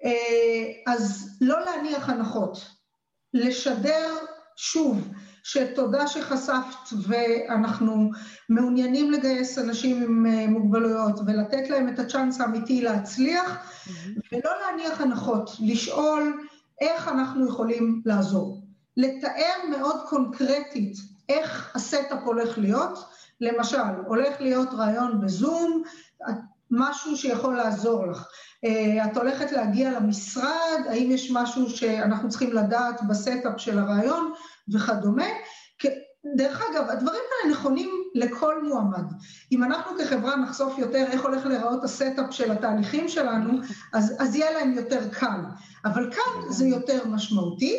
אה, אז לא להניח הנחות. לשדר שוב, שתודה שחשפת ואנחנו מעוניינים לגייס אנשים עם אה, מוגבלויות ולתת להם את הצ'אנס האמיתי להצליח mm-hmm. ולא להניח הנחות, לשאול איך אנחנו יכולים לעזור. לתאר מאוד קונקרטית איך ה setup הולך להיות, למשל, הולך להיות ראיון בזום, משהו שיכול לעזור לך. אה, את הולכת להגיע למשרד, האם יש משהו שאנחנו צריכים לדעת ב setup של הראיון וכדומה. דרך אגב, הדברים האלה נכונים לכל מועמד. אם אנחנו כחברה נחשוף יותר איך הולך להיראות ה setup של התהליכים שלנו, אז, אז יהיה להם יותר קל. אבל כאן זה יותר משמעותי.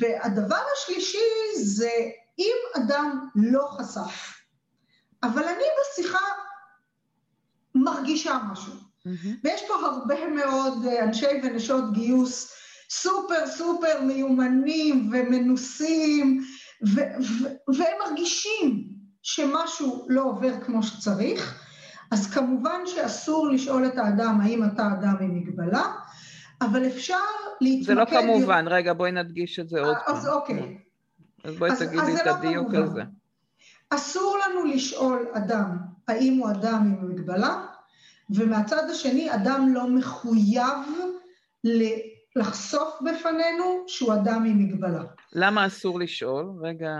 והדבר השלישי זה אם אדם לא חשף, אבל אני בשיחה מרגישה משהו. Mm-hmm. ויש פה הרבה מאוד אה, אנשי ונשות גיוס סופר סופר מיומנים ומנוסים, ו- ו- והם מרגישים שמשהו לא עובר כמו שצריך, אז כמובן שאסור לשאול את האדם האם אתה אדם עם מגבלה, אבל אפשר להתמקד... זה לא כמובן, רגע בואי נדגיש את זה עוד פעם. אז אוקיי. אז בואי תגידי את לא הדיוק הזה. אסור לנו לשאול אדם האם הוא אדם עם מגבלה, ומהצד השני אדם לא מחויב לחשוף בפנינו שהוא אדם עם מגבלה. למה אסור לשאול? רגע...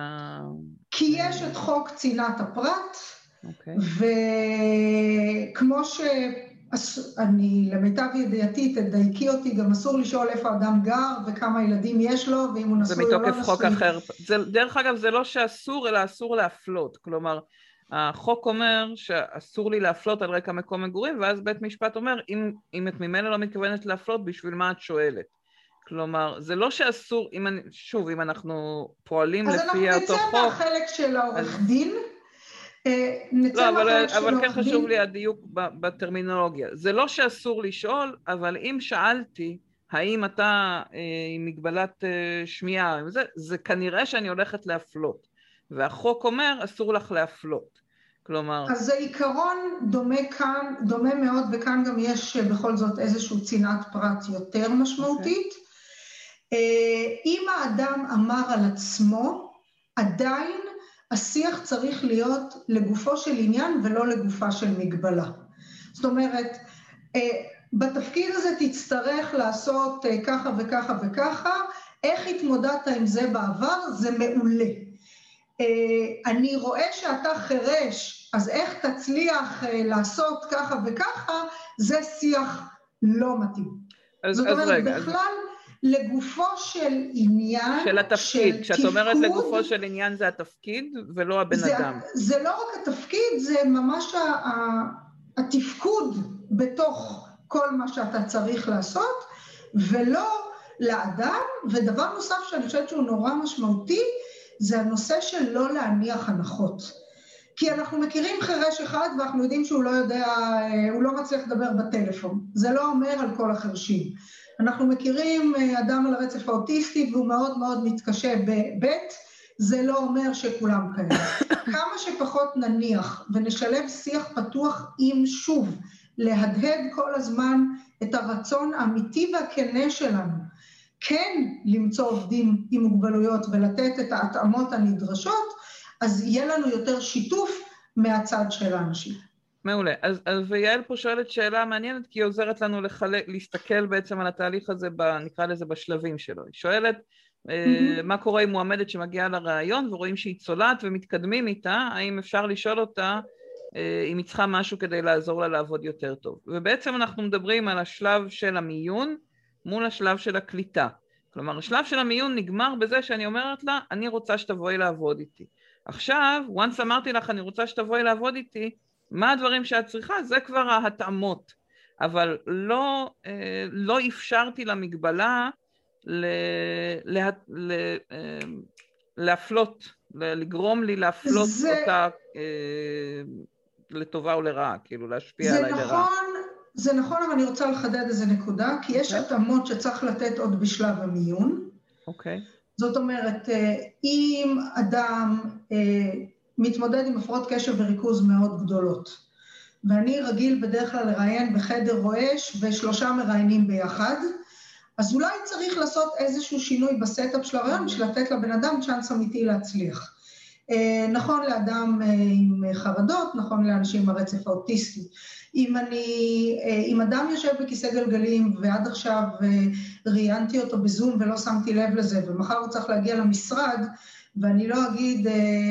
כי יש את חוק צנעת הפרט, okay. אוקיי. וכמו ש... אני, למיטב ידיעתי, תדייקי אותי, גם אסור לשאול איפה אדם גר וכמה ילדים יש לו, ואם הוא נשוי או לא נשוי. זה מתוקף חוק אחר. זה, דרך אגב, זה לא שאסור, אלא אסור להפלות. כלומר, החוק אומר שאסור לי להפלות על רקע מקום מגורים, ואז בית משפט אומר, אם, אם את ממילא לא מתכוונת להפלות, בשביל מה את שואלת? כלומר, זה לא שאסור, אם אני, שוב, אם אנחנו פועלים לפי אותו חוק... אז אנחנו נצא מהחלק של העורך דין. אה, נצא לא, אבל, אבל כן חשוב לי הדיוק בטרמינולוגיה. זה לא שאסור לשאול, אבל אם שאלתי האם אתה אה, עם מגבלת אה, שמיעה, זה, זה כנראה שאני הולכת להפלות. והחוק אומר אסור לך להפלות. כלומר... אז זה עיקרון דומה כאן, דומה מאוד, וכאן גם יש אה, בכל זאת איזושהי צנעת פרט יותר משמעותית. Okay. אוקיי. אם האדם אמר על עצמו, עדיין השיח צריך להיות לגופו של עניין ולא לגופה של מגבלה. זאת אומרת, אה, בתפקיד הזה תצטרך לעשות אה, ככה וככה וככה, איך התמודדת עם זה בעבר, זה מעולה. אה, אני רואה שאתה חירש, אז איך תצליח לעשות ככה וככה, זה שיח לא מתאים. אז, זאת אומרת, אז רגע, בכלל... לגופו של עניין, של התפקיד. של כשאת תפקוד, אומרת לגופו של עניין זה התפקיד ולא הבן זה, אדם. זה לא רק התפקיד, זה ממש ה, ה, התפקוד בתוך כל מה שאתה צריך לעשות, ולא לאדם. ודבר נוסף שאני חושבת שהוא נורא משמעותי, זה הנושא של לא להניח הנחות. כי אנחנו מכירים חירש אחד ואנחנו יודעים שהוא לא יודע, אה, הוא לא מצליח לדבר בטלפון. זה לא אומר על כל החרשים. אנחנו מכירים אה, אדם על הרצף האוטיסטי והוא מאוד מאוד מתקשה בב', זה לא אומר שכולם כאלה. כמה שפחות נניח ונשלב שיח פתוח עם שוב, להדהד כל הזמן את הרצון האמיתי והכנה שלנו, כן למצוא עובדים עם מוגבלויות ולתת את ההתאמות הנדרשות, אז יהיה לנו יותר שיתוף מהצד של האנשים. מעולה. אז, אז ויעל פה שואלת שאלה מעניינת כי היא עוזרת לנו לחלק, להסתכל בעצם על התהליך הזה, ב, נקרא לזה בשלבים שלו. היא שואלת mm-hmm. מה קורה עם מועמדת שמגיעה לראיון ורואים שהיא צולעת ומתקדמים איתה, האם אפשר לשאול אותה אה, אם היא צריכה משהו כדי לעזור לה לעבוד יותר טוב. ובעצם אנחנו מדברים על השלב של המיון מול השלב של הקליטה. כלומר, השלב של המיון נגמר בזה שאני אומרת לה, אני רוצה שתבואי לעבוד איתי. עכשיו, once אמרתי לך, אני רוצה שתבואי לעבוד איתי, מה הדברים שאת צריכה? זה כבר ההתאמות. אבל לא, אה, לא אפשרתי למגבלה ל, לה, ל, אה, להפלות, לגרום לי להפלות זה... אותה אה, לטובה או לרעה, כאילו להשפיע עליי נכון, לרעה. זה נכון, אבל אני רוצה לחדד איזה נקודה, כי יש okay. אוקיי. התאמות שצריך לתת עוד בשלב המיון. אוקיי. Okay. זאת אומרת, אם אדם מתמודד עם הפרעות קשב וריכוז מאוד גדולות. ואני רגיל בדרך כלל לראיין בחדר רועש ושלושה מראיינים ביחד, אז אולי צריך לעשות איזשהו שינוי ב setup של הראיון בשביל לתת לבן אדם צ'אנס אמיתי להצליח. אה, נכון לאדם אה, עם חרדות, נכון לאנשים עם הרצף האוטיסטי. אם אני, אה, אם אדם יושב בכיסא גלגלים ועד עכשיו ראיינתי אותו בזום ולא שמתי לב לזה, ומחר הוא צריך להגיע למשרד, ואני לא אגיד,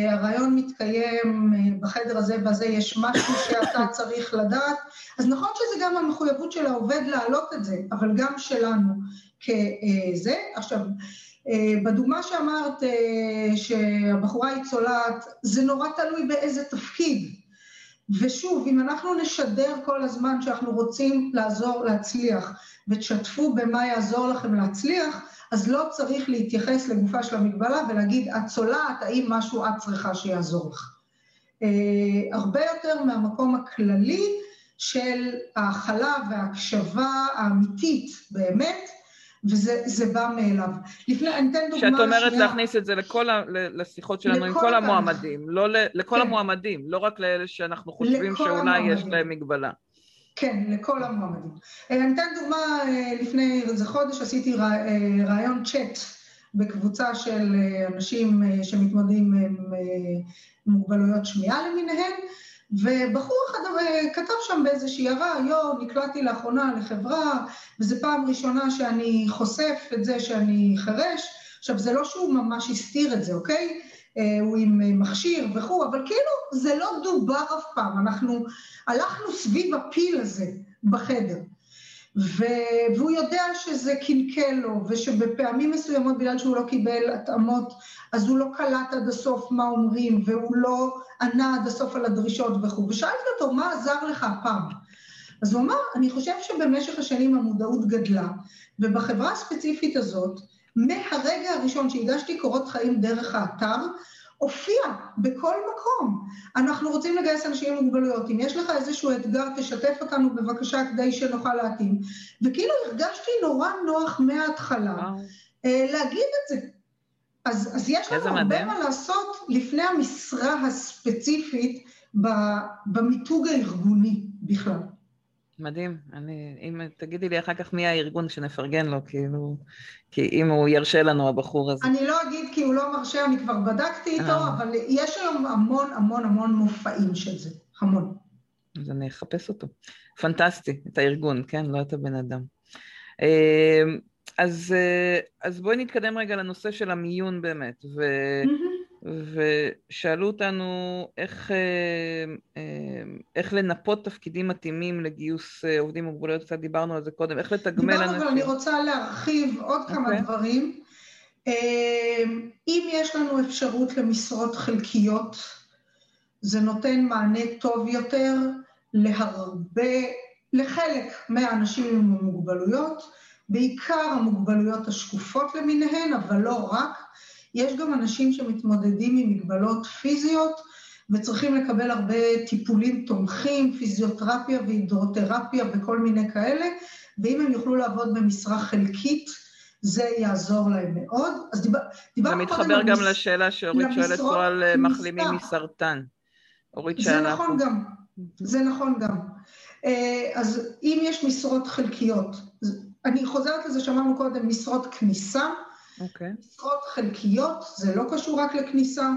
הרעיון מתקיים בחדר הזה והזה, יש משהו שאתה צריך לדעת, אז נכון שזה גם המחויבות של העובד להעלות את זה, אבל גם שלנו כזה. עכשיו, אה, בדוגמה שאמרת אה, שהבחורה היא צולעת, זה נורא תלוי באיזה תפקיד. ושוב, אם אנחנו נשדר כל הזמן שאנחנו רוצים לעזור להצליח, ותשתפו במה יעזור לכם להצליח, אז לא צריך להתייחס לגופה של המגבלה ולהגיד, את צולעת, האם משהו את צריכה שיעזור לך. Uh, הרבה יותר מהמקום הכללי של ההכלה וההקשבה האמיתית באמת, וזה בא מאליו. לפני, אני אתן דוגמה שנייה. שאת אומרת שנייה. להכניס את זה לכל ה, לשיחות שלנו עם כל המועמדים, לא ל, לכל כן. המועמדים, לא רק לאלה שאנחנו חושבים שאולי המועמדים. יש להם מגבלה. כן, לכל המועמדים. אה, אני אתן דוגמה, אה, לפני איזה חודש עשיתי אה, צ'אט בקבוצה של אנשים שמתמודדים עם מוגבלויות שמיעה למיניהן, ובחור אחד כתב שם באיזושהי הערה, יו, נקלעתי לאחרונה לחברה, וזו פעם ראשונה שאני חושף את זה שאני חירש. עכשיו, זה לא שהוא ממש הסתיר את זה, אוקיי? אה, הוא עם מכשיר וכו', אבל כאילו זה לא דובר אף פעם, אנחנו הלכנו סביב הפיל הזה בחדר. ו... והוא יודע שזה קלקל לו, ושבפעמים מסוימות, בגלל שהוא לא קיבל התאמות, אז הוא לא קלט עד הסוף מה אומרים, והוא לא ענה עד הסוף על הדרישות וכו'. ושאלתי אותו, מה עזר לך הפעם? אז הוא אמר, אני חושב שבמשך השנים המודעות גדלה, ובחברה הספציפית הזאת, מהרגע הראשון שהגשתי קורות חיים דרך האתר, הופיע בכל מקום. אנחנו רוצים לגייס אנשים עם מוגבלויות. אם יש לך איזשהו אתגר, תשתף אותנו בבקשה כדי שנוכל להתאים. וכאילו הרגשתי נורא נוח מההתחלה אה, להגיד את זה. אז, אז יש לנו הרבה מדהים. מה לעשות לפני המשרה הספציפית במיתוג הארגוני בכלל. מדהים. אני, אם תגידי לי אחר כך מי הארגון שנפרגן לו, כאילו, כי אם הוא ירשה לנו, הבחור הזה. אני לא אגיד כי הוא לא מרשה, אני כבר בדקתי איתו, אה. אבל יש היום המון המון המון מופעים של זה, המון. אז אני אחפש אותו. פנטסטי, את הארגון, כן? לא את הבן אדם. אה, אז, אה, אז בואי נתקדם רגע לנושא של המיון באמת. ו... Mm-hmm. ושאלו אותנו איך, אה, אה, איך לנפות תפקידים מתאימים לגיוס אה, עובדים עם מוגבלויות, קצת דיברנו על זה קודם, איך לתגמל אנשים. דיברנו, אבל אני רוצה להרחיב עוד okay. כמה אוקיי. דברים. אם יש לנו אפשרות למשרות חלקיות, זה נותן מענה טוב יותר להרבה, לחלק מהאנשים עם מוגבלויות, בעיקר המוגבלויות השקופות למיניהן, אבל לא רק. יש גם אנשים שמתמודדים עם מגבלות פיזיות וצריכים לקבל הרבה טיפולים תומכים, פיזיותרפיה והידרותרפיה וכל מיני כאלה, ואם הם יוכלו לעבוד במשרה חלקית, זה יעזור להם מאוד. אז דיבר, דיברנו קודם... זה מתחבר גם מס... לשאלה שאורית שואלת פה על אה, מחלימים מסרטן. אורית שאלה... זה נכון פה. גם, זה נכון גם. אה, אז אם יש משרות חלקיות, אני חוזרת לזה שאמרנו קודם, משרות כניסה, אוקיי. Okay. משרות חלקיות, זה לא קשור רק לכניסה,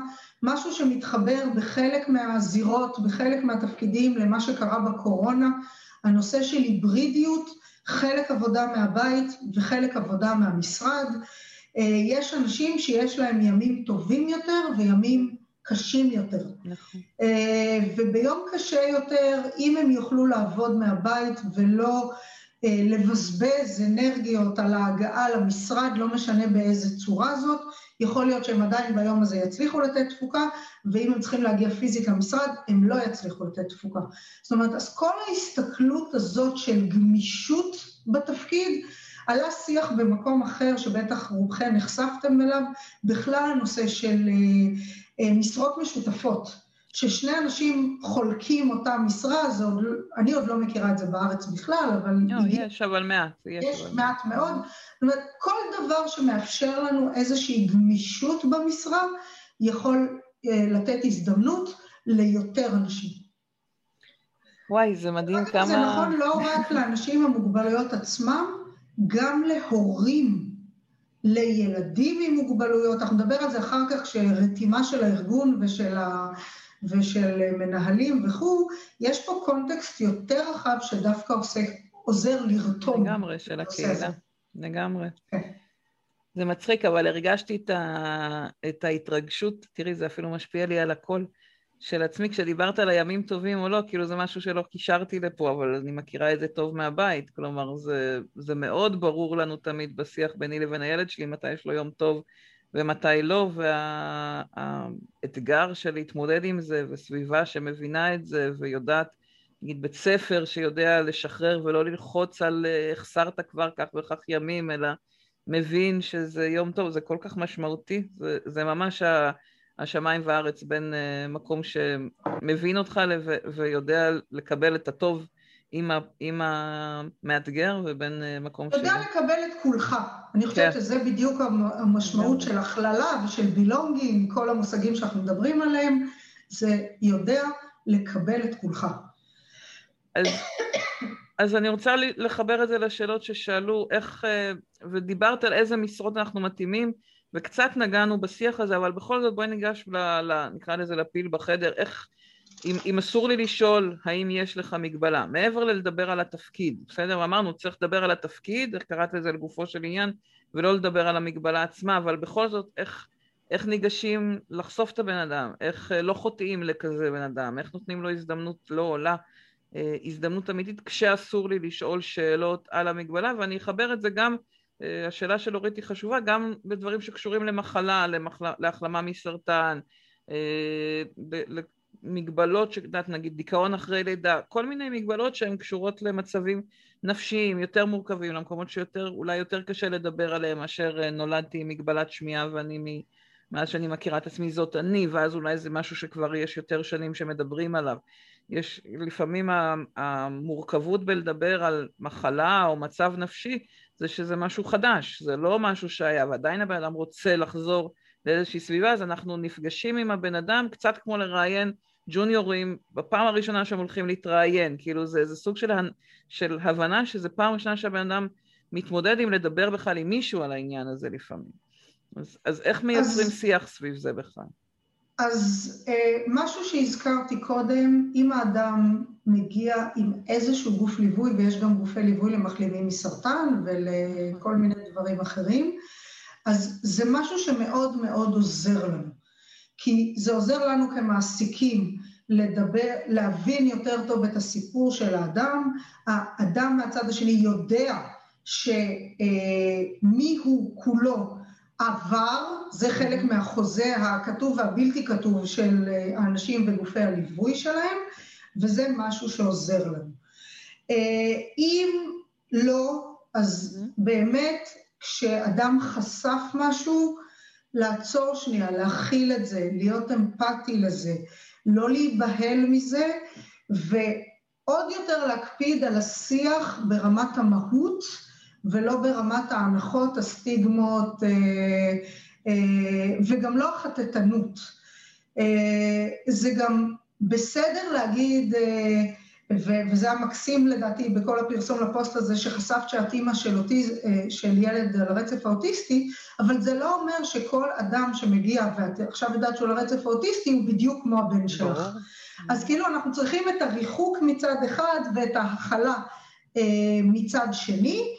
משהו שמתחבר בחלק מהזירות, בחלק מהתפקידים למה שקרה בקורונה, הנושא של היברידיות, חלק עבודה מהבית וחלק עבודה מהמשרד. אה, יש אנשים שיש להם ימים טובים יותר וימים קשים יותר. נכון. אה, וביום קשה יותר, אם הם יוכלו לעבוד מהבית ולא לבזבז אנרגיות על ההגעה למשרד, לא משנה באיזה צורה זאת, יכול להיות שהם עדיין ביום הזה יצליחו לתת תפוקה, ואם הם צריכים להגיע פיזית למשרד, הם לא יצליחו לתת תפוקה. זאת אומרת, אז כל ההסתכלות הזאת של גמישות בתפקיד, עלה שיח במקום אחר, שבטח רובכם נחשפתם אליו, בכלל הנושא של אה, אה, משרות משותפות. ששני אנשים חולקים אותה משרה, זה עוד, אני עוד לא מכירה את זה בארץ בכלל, אבל... לא, יש, אבל מעט. יש, יש אבל מעט מאוד. זאת אומרת, כל דבר שמאפשר לנו איזושהי גמישות במשרה, יכול אה, לתת הזדמנות ליותר אנשים. וואי, זה מדהים כמה... זה נכון לא רק לאנשים עם המוגבלויות עצמם, גם להורים לילדים עם מוגבלויות, אנחנו נדבר על זה אחר כך, שרתימה של הארגון ושל, ה, ושל מנהלים וכו', יש פה קונטקסט יותר רחב שדווקא עושה, עוזר לרתום. לגמרי, של הקהילה, לגמרי. כן. זה מצחיק, אבל הרגשתי את, ה, את ההתרגשות, תראי, זה אפילו משפיע לי על הכל. של עצמי, כשדיברת על הימים טובים או לא, כאילו זה משהו שלא קישרתי לפה, אבל אני מכירה את זה טוב מהבית. כלומר, זה, זה מאוד ברור לנו תמיד בשיח ביני לבין הילד שלי, מתי יש לו יום טוב ומתי לא, והאתגר וה, של להתמודד עם זה, וסביבה שמבינה את זה, ויודעת, נגיד בית ספר שיודע לשחרר ולא ללחוץ על החסרת כבר כך וכך ימים, אלא מבין שזה יום טוב, זה כל כך משמעותי, זה, זה ממש ה... השמיים והארץ בין uh, מקום שמבין אותך ויודע לקבל את הטוב עם, ה, עם המאתגר ובין uh, מקום ש... יודע לקבל את כולך. אני חושבת כן. שזה בדיוק המשמעות של הכללה ושל בילונגינג, כל המושגים שאנחנו מדברים עליהם, זה יודע לקבל את כולך. אז, אז אני רוצה לחבר את זה לשאלות ששאלו, איך, אה, ודיברת על איזה משרות אנחנו מתאימים. וקצת נגענו בשיח הזה, אבל בכל זאת בואי ניגש, ל, ל, נקרא לזה לפיל בחדר, איך, אם, אם אסור לי לשאול האם יש לך מגבלה, מעבר ללדבר על התפקיד, בסדר? אמרנו, צריך לדבר על התפקיד, איך קראת לזה לגופו של עניין, ולא לדבר על המגבלה עצמה, אבל בכל זאת, איך, איך ניגשים לחשוף את הבן אדם, איך אה, לא חוטאים לכזה בן אדם, איך נותנים לו הזדמנות לא עולה, אה, הזדמנות אמיתית כשאסור לי לשאול שאלות על המגבלה, ואני אחבר את זה גם אה, השאלה של אורית היא חשובה גם בדברים שקשורים למחלה, למחלה להחלמה מסרטן, אה, מגבלות שאת נגיד דיכאון אחרי לידה, כל מיני מגבלות שהן קשורות למצבים נפשיים יותר מורכבים, למקומות שיותר, אולי יותר קשה לדבר עליהם מאשר אה, נולדתי עם מגבלת שמיעה ואני מאז שאני מכירה את עצמי זאת אני, ואז אולי זה משהו שכבר יש יותר שנים שמדברים עליו. יש לפעמים המורכבות בלדבר על מחלה או מצב נפשי זה שזה משהו חדש, זה לא משהו שהיה, ועדיין הבן אדם רוצה לחזור לאיזושהי סביבה, אז אנחנו נפגשים עם הבן אדם קצת כמו לראיין ג'וניורים בפעם הראשונה שהם הולכים להתראיין, כאילו זה, זה סוג של, של הבנה שזה פעם ראשונה שהבן אדם מתמודד עם לדבר בכלל עם מישהו על העניין הזה לפעמים. אז, אז איך מייצרים אז... שיח סביב זה בכלל? אז אה, משהו שהזכרתי קודם, אם האדם מגיע עם איזשהו גוף ליווי, ויש גם גופי ליווי למחלימים מסרטן ולכל מיני דברים אחרים, אז זה משהו שמאוד מאוד עוזר לנו. כי זה עוזר לנו כמעסיקים לדבר, להבין יותר טוב את הסיפור של האדם. האדם מהצד השני יודע שמי הוא כולו עבר, זה חלק מהחוזה הכתוב והבלתי כתוב של אה, האנשים וגופי הליווי שלהם, וזה משהו שעוזר לנו. אה, אם לא, אז באמת כשאדם חשף משהו, לעצור שנייה, להכיל את זה, להיות אמפתי לזה, לא להיבהל מזה, ועוד יותר להקפיד על השיח ברמת המהות, ולא ברמת ההנחות, הסטיגמות אה, אה, וגם לא החטטנות. אה, זה גם בסדר להגיד, וזה המקסים לדעתי בכל הפרסום לפוסט הזה, שחשפת שאת אימא של, אוטיז, של ילד על הרצף האוטיסטי, אבל זה לא אומר שכל אדם שמגיע ואת עכשיו יודעת שהוא על הרצף האוטיסטי הוא בדיוק כמו הבן שלך. אז כאילו אנחנו צריכים את הריחוק מצד אחד ואת ההכלה מצד שני,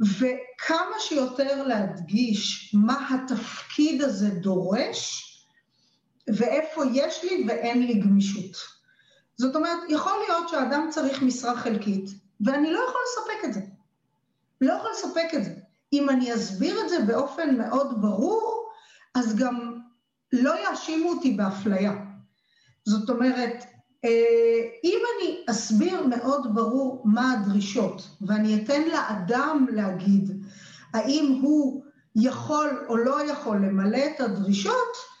וכמה שיותר להדגיש מה התפקיד הזה דורש, ואיפה יש לי ואין לי גמישות. זאת אומרת, יכול להיות שאדם צריך משרה חלקית, ואני לא יכול לספק את זה. לא יכול לספק את זה. אם אני אסביר את זה באופן מאוד ברור, אז גם לא יאשימו אותי באפליה. זאת אומרת, אה, אם אני אסביר מאוד ברור מה הדרישות, ואני אתן לאדם להגיד האם הוא יכול או לא יכול למלא את הדרישות,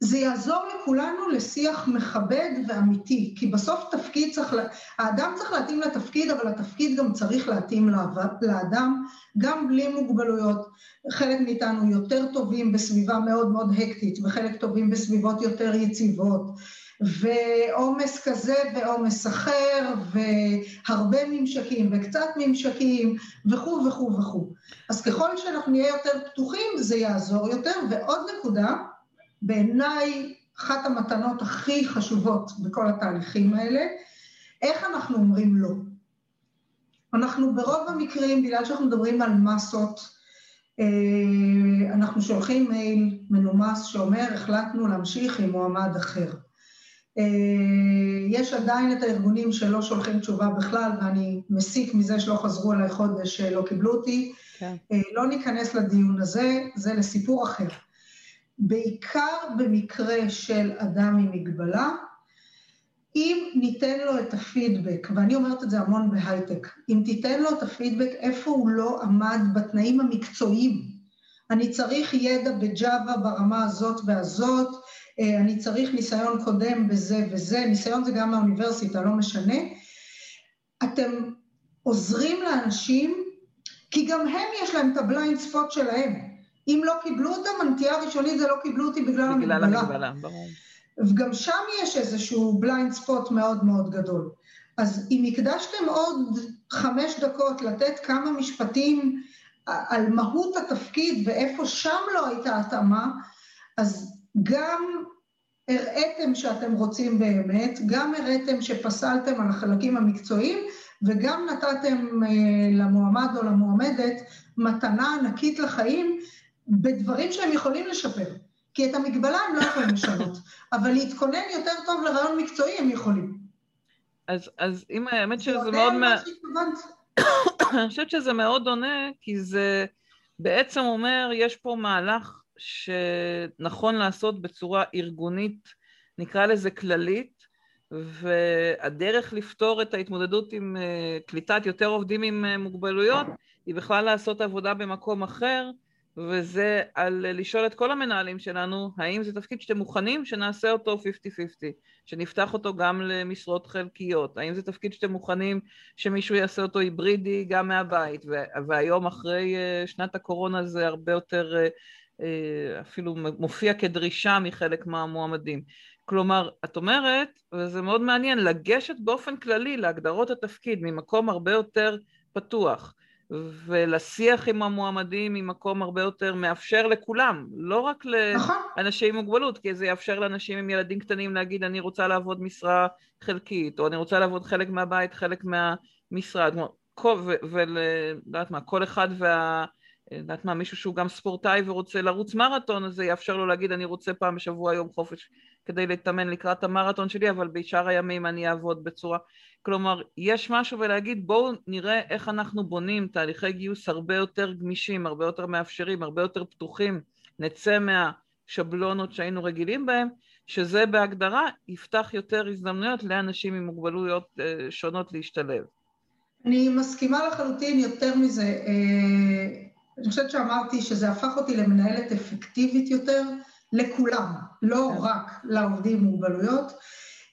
זה יעזור לכולנו לשיח מכבד ואמיתי, כי בסוף תפקיד צריך, האדם צריך להתאים לתפקיד, אבל התפקיד גם צריך להתאים לאדם, גם בלי מוגבלויות. חלק מאיתנו יותר טובים בסביבה מאוד מאוד הקטית, וחלק טובים בסביבות יותר יציבות. ועומס כזה ועומס אחר, והרבה ממשקים וקצת ממשקים, וכו' וכו' וכו'. אז ככל שאנחנו נהיה יותר פתוחים, זה יעזור יותר. ועוד נקודה, בעיניי אחת המתנות הכי חשובות בכל התהליכים האלה, איך אנחנו אומרים לא. אנחנו ברוב המקרים, בגלל שאנחנו מדברים על מסות, אה, אנחנו שולחים מייל מנומס שאומר, החלטנו להמשיך עם מועמד אחר. אה, יש עדיין את הארגונים שלא שולחים תשובה בכלל, ואני מסיק מזה שלא חזרו אליי חודש שלא קיבלו אותי. כן. אה, לא ניכנס לדיון הזה, זה לסיפור אחר. בעיקר במקרה של אדם עם מגבלה, אם ניתן לו את הפידבק, ואני אומרת את זה המון בהייטק, אם תיתן לו את הפידבק איפה הוא לא עמד בתנאים המקצועיים, אני צריך ידע בג'אווה ברמה הזאת והזאת, אה, אני צריך ניסיון קודם בזה וזה, ניסיון זה גם מהאוניברסיטה, לא משנה, אתם עוזרים לאנשים, כי גם הם יש להם את ה blind spot שלהם. אם לא קיבלו אותם, הנטייה הראשונית זה לא קיבלו אותי בגלל המגבלה. בגלל המגבלה, ברור. וגם שם יש איזשהו blind spot מאוד מאוד גדול. אז אם הקדשתם עוד חמש דקות לתת כמה משפטים על מהות התפקיד ואיפה שם לא הייתה התאמה, אז גם הראיתם שאתם רוצים באמת, גם הראיתם שפסלתם על החלקים המקצועיים, וגם נתתם אה, למועמד או למועמדת מתנה ענקית לחיים בדברים שהם יכולים לשפר. כי את המגבלה הם לא יכולים לשנות, אבל להתכונן יותר טוב לרעיון מקצועי הם יכולים. אז, אז אם האמת שזה מאוד... מה... אני חושבת שזה מאוד עונה, כי זה בעצם אומר, יש פה מהלך שנכון לעשות בצורה ארגונית, נקרא לזה כללית, והדרך לפתור את ההתמודדות עם אה, קליטת יותר עובדים עם אה, מוגבלויות היא בכלל לעשות עבודה במקום אחר, וזה על לשאול את כל המנהלים שלנו, האם זה תפקיד שאתם מוכנים שנעשה אותו 50-50, שנפתח אותו גם למשרות חלקיות, האם זה תפקיד שאתם מוכנים שמישהו יעשה אותו היברידי גם מהבית, והיום אחרי אה, שנת הקורונה זה הרבה יותר אה, אפילו מופיע כדרישה מחלק מהמועמדים. כלומר, את אומרת, וזה מאוד מעניין, לגשת באופן כללי להגדרות התפקיד ממקום הרבה יותר פתוח. ולשיח עם המועמדים ממקום הרבה יותר מאפשר לכולם, לא רק נכון. לאנשים עם מוגבלות, כי זה יאפשר לאנשים עם ילדים קטנים להגיד אני רוצה לעבוד משרה חלקית, או אני רוצה לעבוד חלק מהבית, חלק מהמשרד, ולדעת מה, כל אחד וה... יודעת מה, מישהו שהוא גם ספורטאי ורוצה לרוץ מרתון, אז זה יאפשר לו להגיד אני רוצה פעם בשבוע יום חופש כדי להתאמן לקראת המרתון שלי, אבל בשאר הימים אני אעבוד בצורה... כלומר, יש משהו בלהגיד בואו נראה איך אנחנו בונים תהליכי גיוס הרבה יותר גמישים, הרבה יותר מאפשרים, הרבה יותר פתוחים, נצא מהשבלונות שהיינו רגילים בהם, שזה בהגדרה יפתח יותר הזדמנויות לאנשים עם מוגבלויות אה, שונות להשתלב. אני מסכימה לחלוטין יותר מזה. אה, אני חושבת שאמרתי שזה הפך אותי למנהלת אפקטיבית יותר לכולם, לא כן. רק לעובדים עם מוגבלויות.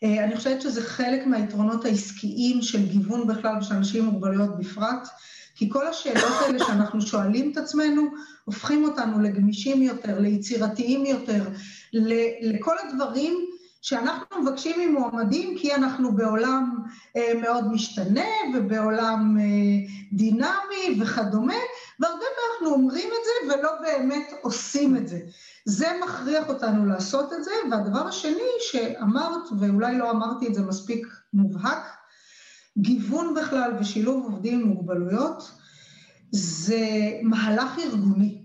אה, אני חושבת שזה חלק מהיתרונות העסקיים של גיוון בכלל ושל אנשים עם מוגבלויות בפרט, כי כל השאלות האלה שאנחנו שואלים את עצמנו, הופכים אותנו לגמישים יותר, ליצירתיים יותר, לכל הדברים שאנחנו מבקשים ממועמדים כי אנחנו בעולם אה, מאוד משתנה ובעולם אה, דינמי וכדומה, והרבה פעמים אנחנו אומרים את זה ולא באמת עושים את זה. זה מכריח אותנו לעשות את זה, והדבר השני שאמרת, ואולי לא אמרתי את זה מספיק מובהק, גיוון בכלל ושילוב עובדים עם מוגבלויות, זה מהלך ארגוני,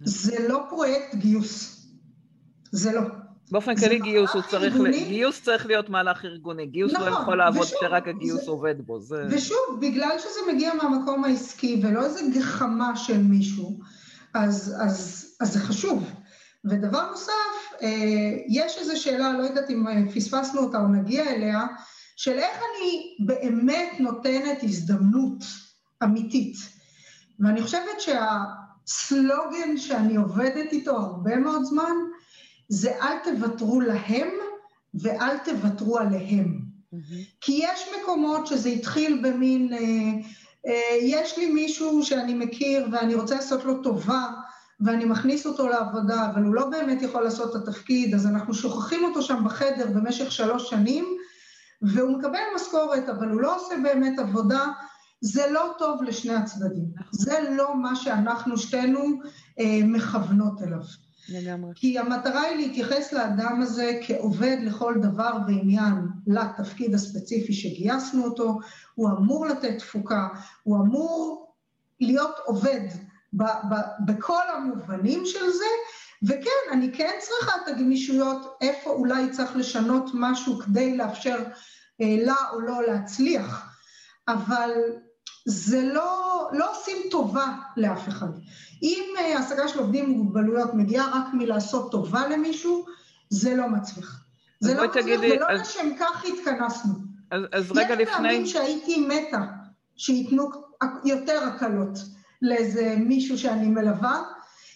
זה לא פרויקט גיוס, זה לא. באופן כללי גיוס הוא צריך, ארגוני. גיוס צריך להיות מהלך ארגוני, גיוס לא נכון, לא יכול לעבוד כשרק הגיוס זה, עובד בו. זה... ושוב, בגלל שזה מגיע מהמקום העסקי ולא איזה גחמה של מישהו, אז, אז, אז זה חשוב. ודבר נוסף, אה, יש איזו שאלה, לא יודעת אם אה, פספסנו אותה או נגיע אליה, של איך אני באמת נותנת הזדמנות אמיתית. ואני חושבת שהסלוגן שאני עובדת איתו הרבה מאוד זמן, זה אל תוותרו להם ואל תוותרו עליהם. Mm-hmm. כי יש מקומות שזה התחיל במין, אה, אה, יש לי מישהו שאני מכיר ואני רוצה לעשות לו טובה, ואני מכניס אותו לעבודה, אבל הוא לא באמת יכול לעשות את התפקיד, אז אנחנו שוכחים אותו שם בחדר במשך שלוש שנים, והוא מקבל משכורת, אבל הוא לא עושה באמת עבודה, זה לא טוב לשני הצדדים. זה לא מה שאנחנו שתינו אה, מכוונות אליו. לגמרי. כי המטרה היא להתייחס לאדם הזה כעובד לכל דבר ועניין לתפקיד הספציפי שגייסנו אותו, הוא אמור לתת תפוקה, הוא אמור להיות עובד ב- ב- בכל המובנים של זה, וכן, אני כן צריכה את הגמישויות, איפה אולי צריך לשנות משהו כדי לאפשר אה, לה או לא להצליח, אבל זה לא, לא עושים טובה לאף אחד. אם אה, השגה של עובדים עם מוגבלויות מגיעה רק מלעשות טובה למישהו, זה לא מצליח. זה לא מצליח, תגידי, ולא אז... לשם כך התכנסנו. אז, אז רגע לפני... יש פעמים שהייתי מתה שייתנו יותר הקלות לאיזה מישהו שאני מלווה,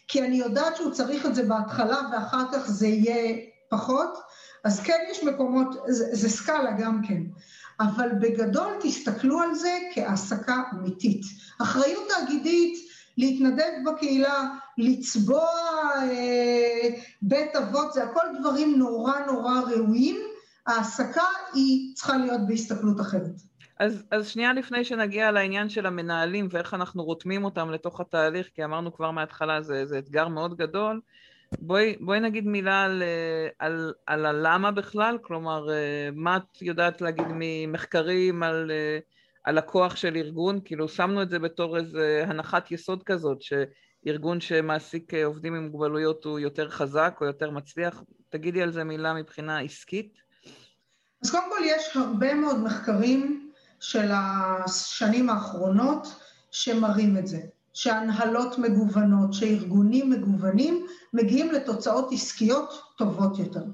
כי אני יודעת שהוא צריך את זה בהתחלה ואחר כך זה יהיה פחות, אז כן יש מקומות, זה, זה סקאלה גם כן. אבל בגדול תסתכלו על זה כהעסקה אמיתית. אחריות תאגידית, להתנדב בקהילה, לצבוע אה, בית אבות, זה הכל דברים נורא נורא ראויים. העסקה היא צריכה להיות בהסתכלות אחרת. אז, אז שנייה לפני שנגיע לעניין של המנהלים ואיך אנחנו רותמים אותם לתוך התהליך, כי אמרנו כבר מההתחלה, זה, זה אתגר מאוד גדול. בואי, בואי נגיד מילה על, על, על הלמה בכלל, כלומר, מה את יודעת להגיד ממחקרים על, על הכוח של ארגון? כאילו, שמנו את זה בתור איזה הנחת יסוד כזאת, שארגון שמעסיק עובדים עם מוגבלויות הוא יותר חזק או יותר מצליח. תגידי על זה מילה מבחינה עסקית. אז קודם כל יש הרבה מאוד מחקרים של השנים האחרונות שמראים את זה. שהנהלות מגוונות, שארגונים מגוונים, מגיעים לתוצאות עסקיות טובות יותר.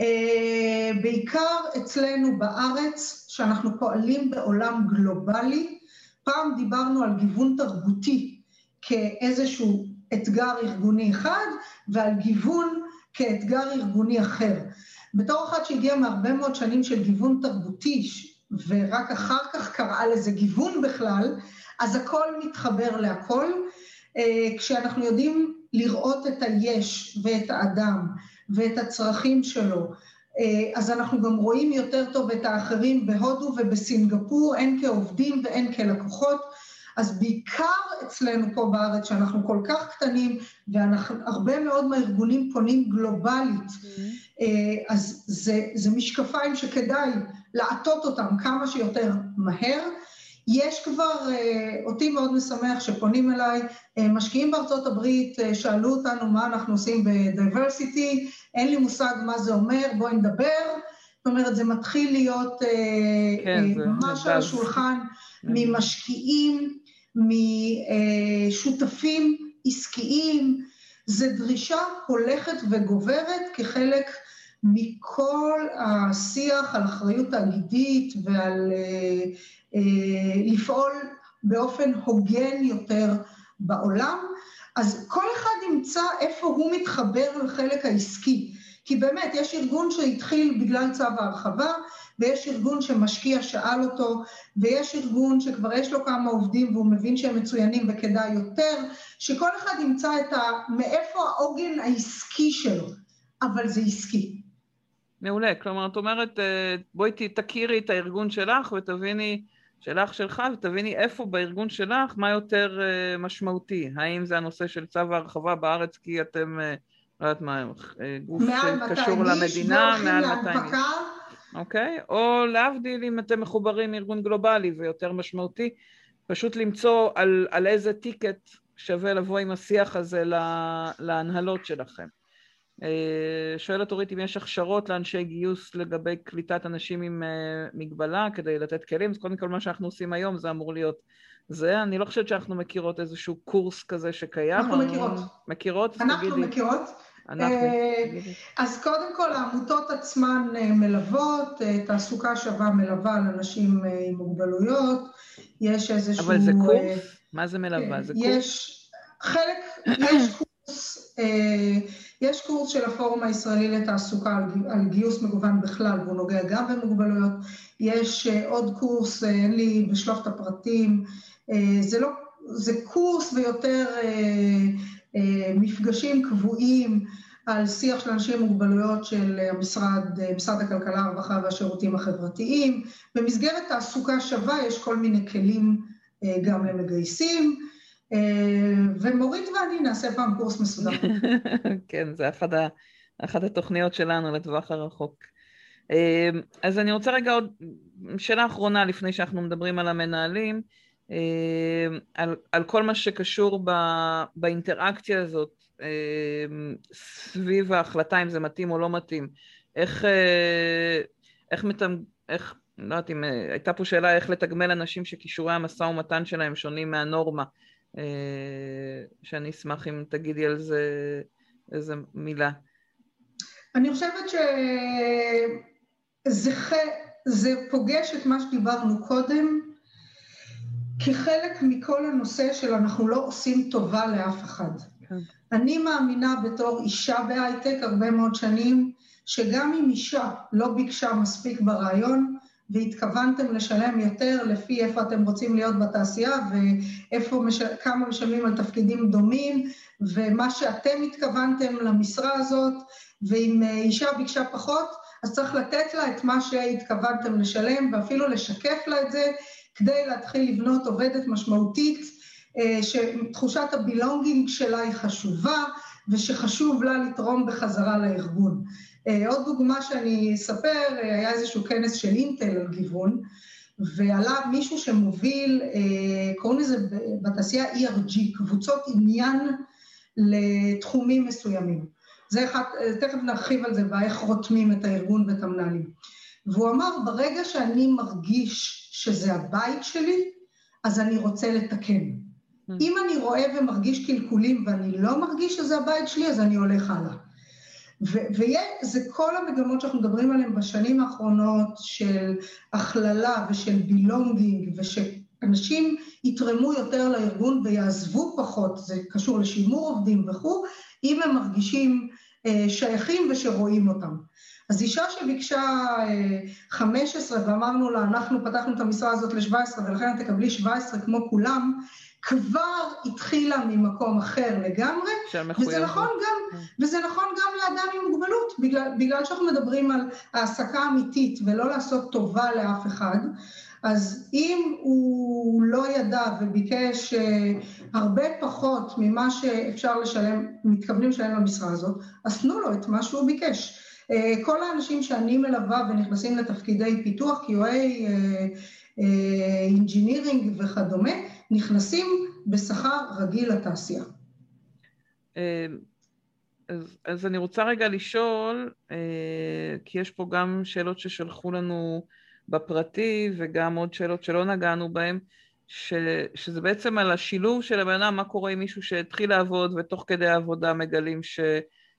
אה, בעיקר אצלנו בארץ, שאנחנו פועלים בעולם גלובלי, פעם דיברנו על גיוון תרבותי כאיזשהו אתגר ארגוני אחד, ועל גיוון כאתגר ארגוני אחר. בתור אחת שהגיעה מהרבה מאוד שנים של גיוון תרבותי, ורק אחר כך קראה לזה גיוון בכלל, אז הכל מתחבר להכל. אה, כשאנחנו יודעים לראות את היש ואת האדם ואת הצרכים שלו, אה, אז אנחנו גם רואים יותר טוב את האחרים בהודו ובסינגפור, הן כעובדים והן כלקוחות. אז בעיקר אצלנו פה בארץ, שאנחנו כל כך קטנים, והרבה מאוד מהארגונים פונים גלובלית, mm-hmm. אה, אז זה, זה משקפיים שכדאי לעטות אותם כמה שיותר מהר. יש כבר, אה, אותי מאוד משמח שפונים אליי, אה, משקיעים בארצות הברית, אה, שאלו אותנו מה אנחנו עושים ב-diversity, אין לי מושג מה זה אומר, בואי נדבר. זאת אומרת, זה מתחיל להיות כן, ממש על השולחן ממשקיעים, משותפים עסקיים. זו דרישה הולכת וגוברת כחלק מכל השיח על אחריות תאגידית ועל לפעול באופן הוגן יותר בעולם, אז כל אחד ימצא איפה הוא מתחבר לחלק העסקי. כי באמת, יש ארגון שהתחיל בגלל צו ההרחבה, ויש ארגון שמשקיע שאל אותו, ויש ארגון שכבר יש לו כמה עובדים והוא מבין שהם מצוינים וכדאי יותר, שכל אחד ימצא את ה... מאיפה העוגן העסקי שלו, אבל זה עסקי. מעולה, כלומר, את אומרת, אה, בואי תכירי את הארגון שלך ותביני שלך שלך, ותביני איפה בארגון שלך, מה יותר uh, משמעותי. האם זה הנושא של צו ההרחבה בארץ כי אתם, uh, לא יודעת מה, uh, גוף שקשור למדינה, מעל 200 איש. אוקיי? או להבדיל אם אתם מחוברים מארגון גלובלי ויותר משמעותי, פשוט למצוא על, על איזה טיקט שווה לבוא עם השיח הזה להנהלות שלכם. אה, שואלת אורית אם יש הכשרות לאנשי גיוס לגבי קליטת אנשים עם אה, מגבלה כדי לתת כלים, אז קודם כל מה שאנחנו עושים היום זה אמור להיות זה. אני לא חושבת שאנחנו מכירות איזשהו קורס כזה שקיים. אנחנו מכירות. מכירות? אנחנו תגידי. מכירות. אנחנו. אה, אז קודם כל העמותות עצמן מלוות, תעסוקה שווה מלווה על אנשים עם מוגבלויות, יש איזשהו... אבל זה קורס? מה זה מלווה? זה קורס? יש חלק, יש קורס... יש קורס של הפורום הישראלי לתעסוקה על, גיוס מגוון בכלל, והוא נוגע גם במוגבלויות. יש uh, עוד קורס, uh, אין לי בשלוף את הפרטים, uh, זה לא, זה קורס ויותר מפגשים קבועים על שיח של אנשים עם מוגבלויות של המשרד, משרד הכלכלה, הרווחה והשירותים החברתיים. במסגרת תעסוקה שווה יש כל מיני כלים גם למגייסים. ומורית ואני נעשה פעם קורס מסודר. כן, זה אחת, ה, אחת התוכניות שלנו לטווח הרחוק. אמ, אז אני רוצה רגע עוד, שאלה אחרונה לפני שאנחנו מדברים על המנהלים, אמ, על, על כל מה שקשור ב, באינטראקציה הזאת סביב ההחלטה אם זה מתאים או לא מתאים. איך, אה, איך, מתמ... איך לא יודעת אם אה, הייתה פה שאלה איך לתגמל אנשים שכישורי המשא ומתן שלהם שונים מהנורמה, אה, שאני אשמח אם תגידי על זה איזה מילה. אני חושבת שזה זה פוגש את מה שדיברנו קודם כחלק מכל הנושא של אנחנו לא עושים טובה לאף אחד. כן. אני מאמינה בתור אישה בהייטק הרבה מאוד שנים, שגם אם אישה לא ביקשה מספיק ברעיון, והתכוונתם לשלם יותר לפי איפה אתם רוצים להיות בתעשייה ואיפה, מש... כמה משלמים על תפקידים דומים, ומה שאתם התכוונתם למשרה הזאת, ואם אה, אישה ביקשה פחות, אז צריך לתת לה את מה שהתכוונתם לשלם, ואפילו לשקף לה את זה, כדי להתחיל לבנות עובדת משמעותית, אה, שתחושת הבילונגינג שלה היא חשובה, ושחשוב לה לתרום בחזרה לארגון. אה, עוד דוגמה שאני אספר, היה איזשהו כנס של אינטל על גיוון, ועלה מישהו שמוביל, קוראים לזה בתעשייה ERG, קבוצות עניין לתחומים מסוימים. זה אחד, תכף נרחיב על זה באיך רותמים את הארגון ואת המנהלים. והוא אמר, ברגע שאני מרגיש שזה הבית שלי, אז אני רוצה לתקן. Mm. אם אני רואה ומרגיש קלקולים ואני לא מרגיש שזה הבית שלי, אז אני הולך הלאה. וזה כל המגמות שאנחנו מדברים עליהן בשנים האחרונות של הכללה ושל בילונגינג ושאנשים יתרמו יותר לארגון ויעזבו פחות, זה קשור לשימור עובדים וכו', אם הם מרגישים אה, שייכים ושרואים אותם. אז אישה שביקשה 15 אה, ואמרנו לה, אנחנו פתחנו את המשרה הזאת ל-17 ולכן תקבלי 17 כמו כולם, כבר התחילה ממקום אחר לגמרי, וזה נכון, גם, כן. וזה נכון גם לאדם עם מוגבלות, בגלל, בגלל שאנחנו מדברים על העסקה אמיתית ולא לעשות טובה לאף אחד, אז אם הוא לא ידע וביקש אה, הרבה פחות ממה שאפשר לשלם, מתכוונים לשלם למשרה הזאת, אז תנו לו את מה שהוא ביקש. אה, כל האנשים שאני מלווה ונכנסים לתפקידי פיתוח, QA, engineering אה, וכדומה, נכנסים בשכר רגיל לתעשייה. אז, אז אני רוצה רגע לשאול, כי יש פה גם שאלות ששלחו לנו בפרטי וגם עוד שאלות שלא נגענו בהן, ש, שזה בעצם על השילוב של הבן אדם, מה קורה עם מישהו שהתחיל לעבוד ותוך כדי העבודה מגלים ש,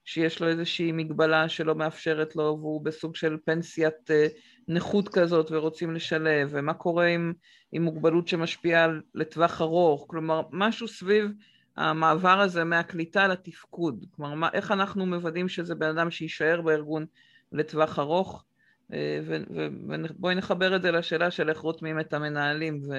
שיש לו איזושהי מגבלה שלא מאפשרת לו והוא בסוג של פנסיית אה, נכות כזאת ורוצים לשלב, ומה קורה עם, עם מוגבלות שמשפיעה לטווח ארוך, כלומר משהו סביב המעבר הזה מהקליטה לתפקוד, כלומר מה, איך אנחנו מוודאים שזה בן אדם שיישאר בארגון לטווח ארוך אה, ובואי נחבר את זה לשאלה של איך רותמים את המנהלים ו...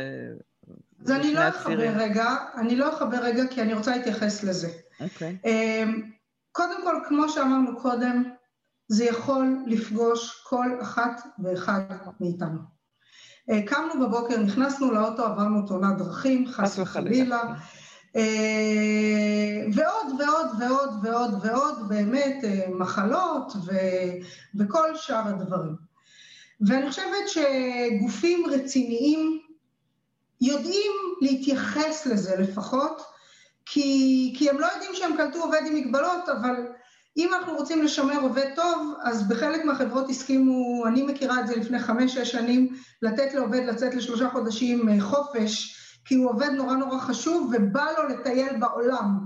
אז אני לא אחבר רגע, אני לא אחבר רגע כי אני רוצה להתייחס לזה. אוקיי. Okay. אמ, קודם כל, כמו שאמרנו קודם, זה יכול לפגוש כל אחת ואחד מאיתנו. אה, קמנו בבוקר, נכנסנו לאוטו, עברנו תאונת דרכים, חס וחלילה. אה, ועוד ועוד ועוד ועוד ועוד, באמת אה, מחלות ו, וכל שאר הדברים. ואני חושבת שגופים רציניים יודעים להתייחס לזה לפחות, כי, כי הם לא יודעים שהם קלטו עובד עם מגבלות, אבל אם אנחנו רוצים לשמר עובד טוב, אז בחלק מהחברות הסכימו, אני מכירה את זה לפני חמש-שש שנים, לתת לעובד לצאת לשלושה חודשים אה, חופש, כי הוא עובד נורא נורא חשוב ובא לו לטייל בעולם.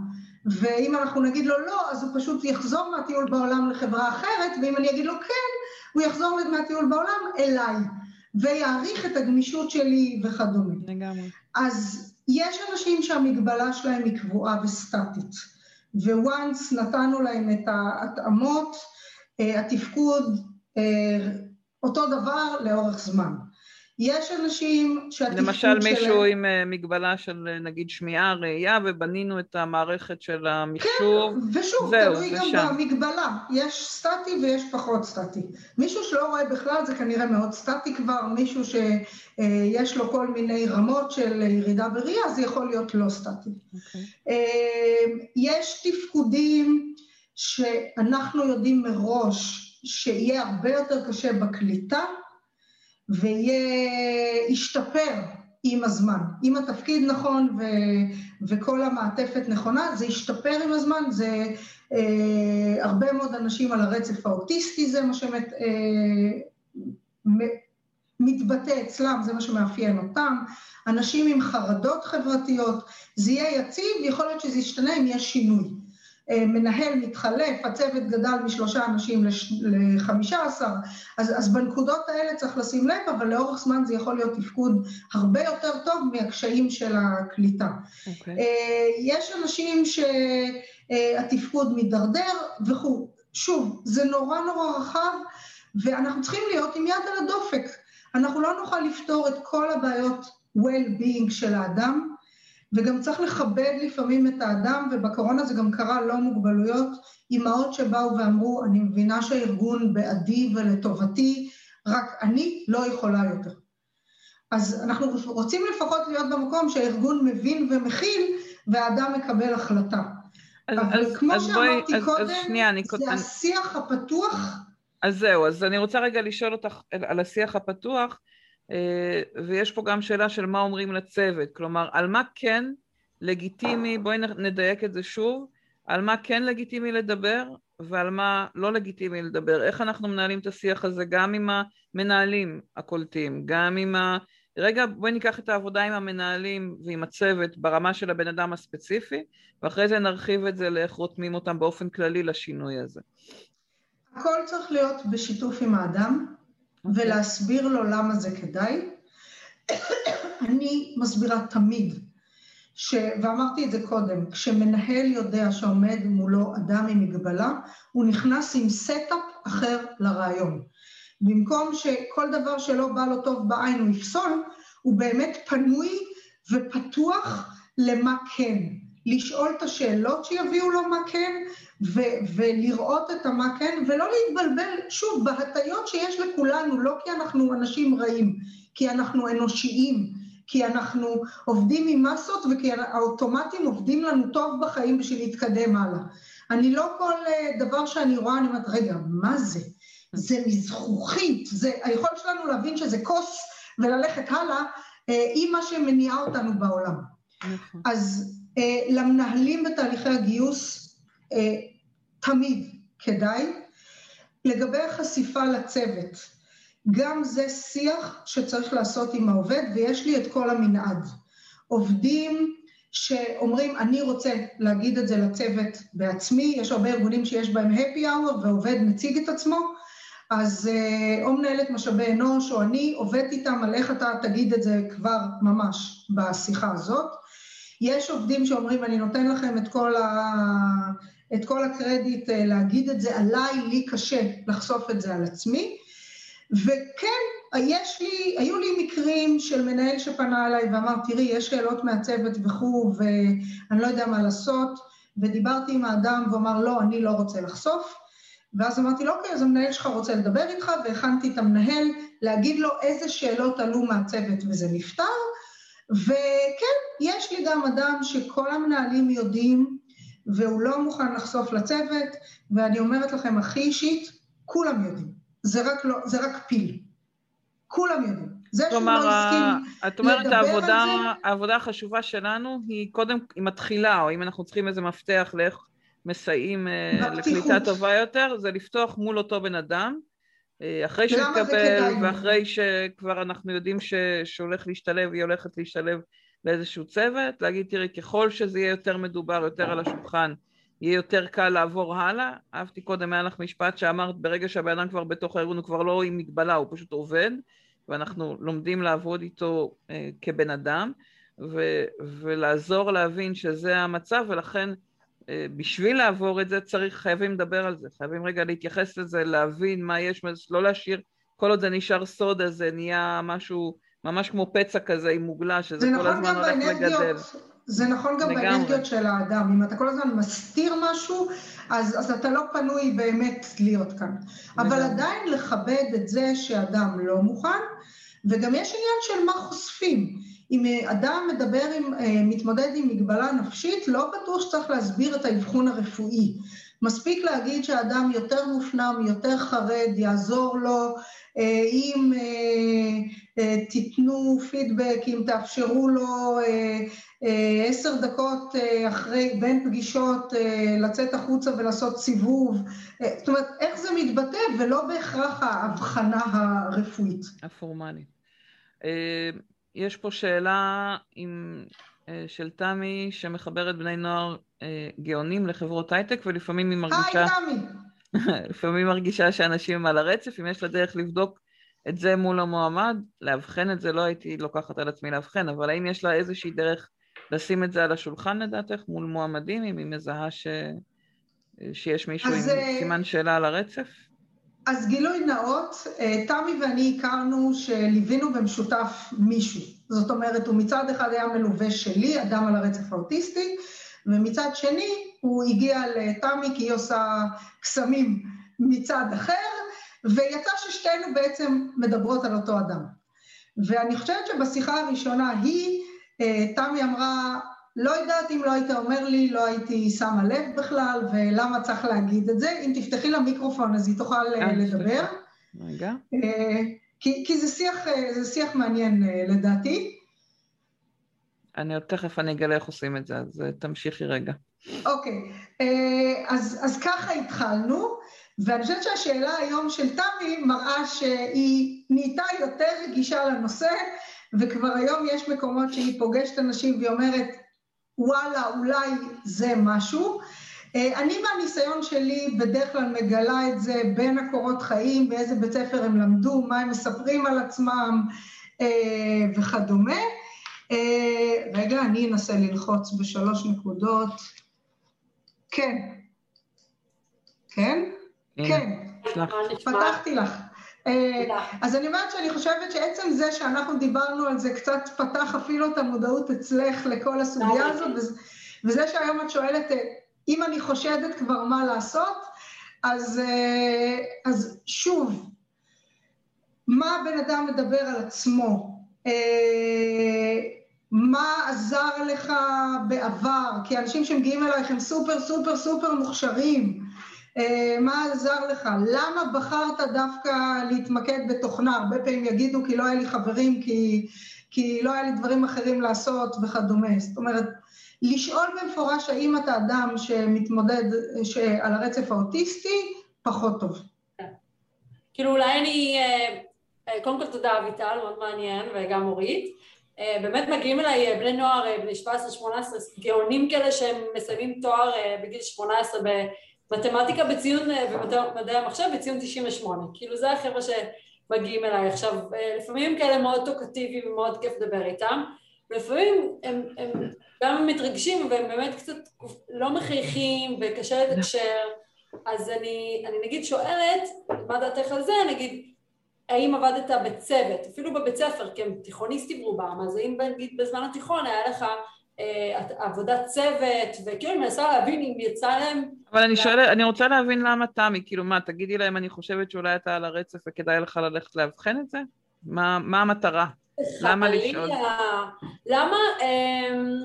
ואם אנחנו נגיד לו לא, אז הוא פשוט יחזור מהטיול בעולם לחברה אחרת, ואם אני אגיד לו כן, הוא יחזור מהטיול בעולם אליי, ויעריך את הגמישות שלי וכדומה. לגמרי. אז יש אנשים שהמגבלה שלהם היא קבועה וסטטית, וואנס נתנו להם את ההתאמות, אה, התפקוד אה, אותו דבר לאורך זמן. יש אנשים שהתפקוד שלהם... למשל מישהו עם אה, מגבלה של אה, נגיד שמיעה, ראייה, ובנינו את המערכת של המכשור. כן, ושוב, זהו, תלוי גם שם. במגבלה. יש סטטי ויש פחות סטטי. מישהו שלא רואה בכלל זה כנראה מאוד סטטי כבר, מישהו שיש אה, לו כל מיני רמות של ירידה בראייה, זה יכול להיות לא סטטי. Okay. אוקיי. יש תפקודים שאנחנו יודעים מראש שיהיה הרבה יותר קשה בקליטה, וישתפר עם הזמן. אם התפקיד נכון ו, וכל המעטפת נכונה, זה ישתפר עם הזמן, זה אה, הרבה מאוד אנשים על הרצף האוטיסטי, זה מה שמתבטא אה, אצלם, זה מה שמאפיין אותם. אנשים עם חרדות חברתיות, זה יהיה יציב, יכול להיות שזה ישתנה אם יש שינוי. אה, מנהל מתחלף, הצוות גדל משלושה אנשים לחמישה עשר, אז, אז בנקודות האלה צריך לשים לב, אבל לאורך זמן זה יכול להיות תפקוד הרבה יותר טוב מהקשיים של הקליטה. Okay. אוקיי. אה, יש אנשים שהתפקוד מידרדר וכו'. שוב, זה נורא נורא רחב, ואנחנו צריכים להיות עם יד על הדופק. אנחנו לא נוכל לפתור את כל הבעיות well-being של האדם, וגם צריך לכבד לפעמים את האדם, ובקורונה זה גם קרה לא מוגבלויות, אימהות שבאו ואמרו, אני מבינה שהארגון בעדי ולטובתי, רק אני לא יכולה יותר. אז אנחנו רוצים לפחות להיות במקום שהארגון מבין ומכיל, והאדם מקבל החלטה. אז, אבל אז, כמו אז שאמרתי בואי, קודם, אז, אז שנייה, אני... זה. השיח הפתוח. אז זהו, אז אני רוצה רגע לשאול אותך על השיח הפתוח. אה, ויש פה גם שאלה של מה אומרים לצוות, כלומר, על מה כן לגיטימי, בואי נדייק את זה שוב, על מה כן לגיטימי לדבר ועל מה לא לגיטימי לדבר, איך אנחנו מנהלים את השיח הזה גם עם המנהלים הקולטים, גם עם ה... רגע, בואי ניקח את העבודה עם המנהלים ועם הצוות ברמה של הבן אדם הספציפי, ואחרי זה נרחיב את זה לאיך רותמים אותם באופן כללי לשינוי הזה. הכל צריך להיות בשיתוף עם האדם. ולהסביר לו למה זה כדאי. אני מסבירה תמיד, ש... ואמרתי את זה קודם, כשמנהל יודע שעומד מולו אדם עם מגבלה, הוא נכנס עם setup אחר לראיון. במקום שכל דבר שלא בא לו טוב בעין הוא יפסול, הוא באמת פנוי ופתוח למה כן. לשאול את השאלות שיביאו לו מה כן, ו- ולראות את המה כן, ולא להתבלבל, שוב, בהטיות שיש לכולנו, לא כי אנחנו אנשים רעים, כי אנחנו אנושיים, כי אנחנו עובדים עם מסות וכי האוטומטים עובדים לנו טוב בחיים בשביל להתקדם הלאה. אני לא כל אה, דבר שאני רואה, אני אומרת, רגע, מה זה? זה מזכוכית, זה היכולת שלנו להבין שזה כוס וללכת הלאה, אה, היא מה שמניעה אותנו בעולם. נכון. אז אה, למנהלים בתהליכי הגיוס, תמיד כדאי. לגבי החשיפה לצוות, גם זה שיח שצריך לעשות עם העובד, ויש לי את כל המנעד. עובדים שאומרים, אני רוצה להגיד את זה לצוות בעצמי, יש הרבה ארגונים שיש בהם happy hour ועובד מציג את עצמו, אז אה, או מנהלת משאבי אנוש או אני עובדת איתם על איך אתה תגיד את זה כבר ממש בשיחה הזאת. יש עובדים שאומרים, אני נותן לכם את כל, ה... את כל הקרדיט אה, להגיד את זה עליי, לי קשה לחשוף את זה על עצמי. וכן, יש לי, היו לי מקרים של מנהל שפנה אליי ואמר, תראי, יש שאלות מהצוות וכו', ואני לא יודע מה לעשות, ודיברתי עם האדם והוא אמר, לא, אני לא רוצה לחשוף. ואז אמרתי לו, אוקיי, אז המנהל שלך רוצה לדבר איתך, והכנתי את המנהל להגיד לו איזה שאלות עלו מהצוות, וזה נפתר. וכן, יש לי גם אדם שכל המנהלים יודעים, והוא לא מוכן לחשוף לצוות, ואני אומרת לכם, הכי אישית, כולם יודעים. זה רק, לא, זה רק פיל. כולם יודעים. זה שהוא לא הסכים את אומרת, העבודה, העבודה החשובה שלנו היא קודם, היא מתחילה, או אם אנחנו צריכים איזה מפתח לאיך מסייעים אה, לקליטה טובה יותר, זה לפתוח מול אותו בן אדם, אה, אחרי שהתקבל ואחרי שכבר אנחנו יודעים שהולך להשתלב, היא הולכת להשתלב לאיזשהו צוות, להגיד תראי ככל שזה יהיה יותר מדובר, יותר על השולחן, יהיה יותר קל לעבור הלאה. אהבתי קודם, היה לך משפט שאמרת ברגע שהבן אדם כבר בתוך הארגון הוא כבר לא עם מגבלה, הוא פשוט עובד, ואנחנו לומדים לעבוד איתו אה, כבן אדם, ו- ולעזור להבין שזה המצב, ולכן אה, בשביל לעבור את זה צריך, חייבים לדבר על זה, חייבים רגע להתייחס לזה, להבין מה יש, לא להשאיר, כל עוד זה נשאר סוד אז זה נהיה משהו ממש כמו פצע כזה עם מוגלה, שזה כל נכון הזמן הולך לגדל. זה נכון גם לגמרי. באנרגיות של האדם. אם אתה כל הזמן מסתיר משהו, אז, אז אתה לא פנוי באמת להיות כאן. לגמרי. אבל עדיין לכבד את זה שאדם לא מוכן, וגם יש עניין של מה חושפים. אם אדם מדבר עם, אה, מתמודד עם מגבלה נפשית, לא בטוח שצריך להסביר את האבחון הרפואי. מספיק להגיד שהאדם יותר מופנם, יותר חרד, יעזור לו, אה, אם אה, תיתנו פידבק, אם תאפשרו לו עשר דקות אחרי, בין פגישות, לצאת החוצה ולעשות סיבוב. זאת אומרת, איך זה מתבטא ולא בהכרח ההבחנה הרפואית. הפורמלית. יש פה שאלה אה, של תמי שמחברת בני נוער אה, גאונים לחברות הייטק ולפעמים היא מרגישה... היי תמי! לפעמים מרגישה שאנשים על הרצף, אם יש לה דרך לבדוק את זה מול המועמד, לאבחן את זה, לא הייתי לוקחת על עצמי לאבחן, אבל האם יש לה איזושהי דרך לשים את זה על השולחן לדעתך מול מועמדים, אם היא מזהה ש... שיש מישהו עם אה, סימן שאלה על הרצף? אז גילוי נאות, אה, תמי ואני הכרנו שליווינו במשותף מישהו. זאת אומרת, הוא מצד אחד היה מלווה שלי, אדם על הרצף האוטיסטי, ומצד שני הוא הגיע לתמי כי היא עושה קסמים מצד אחר, ויצא ששתינו בעצם מדברות על אותו אדם. ואני חושבת שבשיחה הראשונה היא, אה, תמי אמרה, לא יודעת אם לא היית אומר לי, לא הייתי שמה לב בכלל, ולמה צריך להגיד את זה. אם תפתחי לה מיקרופון אז היא תוכל אה, לדבר. רגע. אה, כי, כי זה, שיח, אה, זה שיח מעניין לדעתי. אני עוד תכף אני אגלה איך עושים את זה, אז תמשיכי רגע. אוקיי, אז, אז ככה התחלנו, ואני חושבת שהשאלה היום של תמי מראה שהיא נהייתה יותר רגישה לנושא, וכבר היום יש מקומות שהיא פוגשת אנשים והיא אומרת, וואלה, אולי זה משהו. אה, אני מהניסיון שלי בדרך כלל מגלה את זה בין הקורות חיים, באיזה בית ספר הם למדו, מה הם מספרים על עצמם אה, וכדומה. אה, רגע, אני אנסה ללחוץ בשלוש נקודות. כן. כן? כן. פתחתי לך. אז אני אומרת שאני חושבת שעצם זה שאנחנו דיברנו על זה קצת פתח אפילו את המודעות אצלך לכל הסוגיה הזאת, וזה שהיום את שואלת, אה, אם אני חושדת כבר מה לעשות, אז, אה, אז שוב, מה הבן אדם מדבר על עצמו? אה, מה עזר לך בעבר? כי אנשים שמגיעים אלייך הם סופר סופר סופר מוכשרים. אה, מה עזר לך? למה בחרת דווקא להתמקד בתוכנה? הרבה פעמים יגידו כי לא היה לי חברים, כי, כי לא היה לי דברים אחרים לעשות וכדומה. זאת אומרת, לשאול במפורש האם אתה אדם שמתמודד על הרצף האוטיסטי, פחות טוב. כאילו אולי אני, אה, אה, קודם כל תודה אביטל, מאוד מעניין, וגם אורית. באמת מגיעים אליי בני נוער, בני 17-18, גאונים כאלה שהם מסיימים תואר בגיל 18 מתמטיקה בציון, אה, ומדעי המחשב בציון 98, כאילו זה החבר'ה שמגיעים אליי עכשיו, אה, לפעמים כאלה מאוד טוקטיביים ומאוד כיף לדבר איתם, ולפעמים הם, הם גם מתרגשים והם באמת קצת לא מחייכים וקשה לתקשר, אז אני, אני נגיד שואלת, מה דעתך על זה, נגיד, האם עבדת בצוות, אפילו בבית ספר, כי הם תיכוניסטים רובם, אז האם נגיד בזמן התיכון היה לך אה, עבודת צוות, וכאילו אני מנסה להבין אם יצא להם... אבל אני שואלת, אני רוצה להבין למה תמי, כאילו מה, תגידי להם אני חושבת שאולי אתה על הרצף וכדאי לך ללכת לאבחן את זה? מה, מה המטרה? למה לשאול? למה, אמ,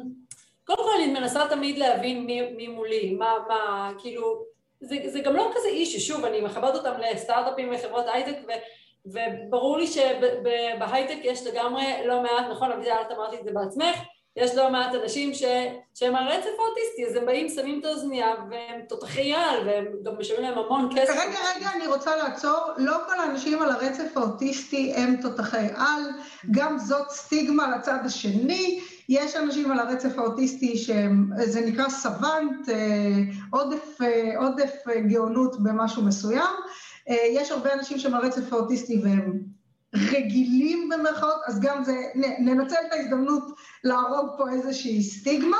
קודם כל אני מנסה תמיד להבין מי, מי מולי, מה, מה, כאילו, זה, זה גם לא כזה אישי, שוב, אני מכבדת אותם לסטארט-אפים וחברות הייטק, ו, וברור לי שבהייטק יש לגמרי לא מעט, נכון, אביטל, את אמרת את זה בעצמך, יש לא מעט אנשים ש... שהם על רצף האוטיסטי, אז הם באים, שמים את האוזנייה, והם תותחי על, והם גם משלמים להם המון כסף. רגע, רגע, אני רוצה לעצור. לא כל האנשים על הרצף האוטיסטי הם תותחי על, גם זאת סטיגמה לצד השני. יש אנשים על הרצף האוטיסטי שזה נקרא סוונט, אה, עודף, אה, עודף גאונות במשהו מסוים. אה, יש הרבה אנשים שהם על הרצף האוטיסטי והם רגילים במרכאות, אז גם זה, ננצל את ההזדמנות להרוג פה איזושהי סטיגמה.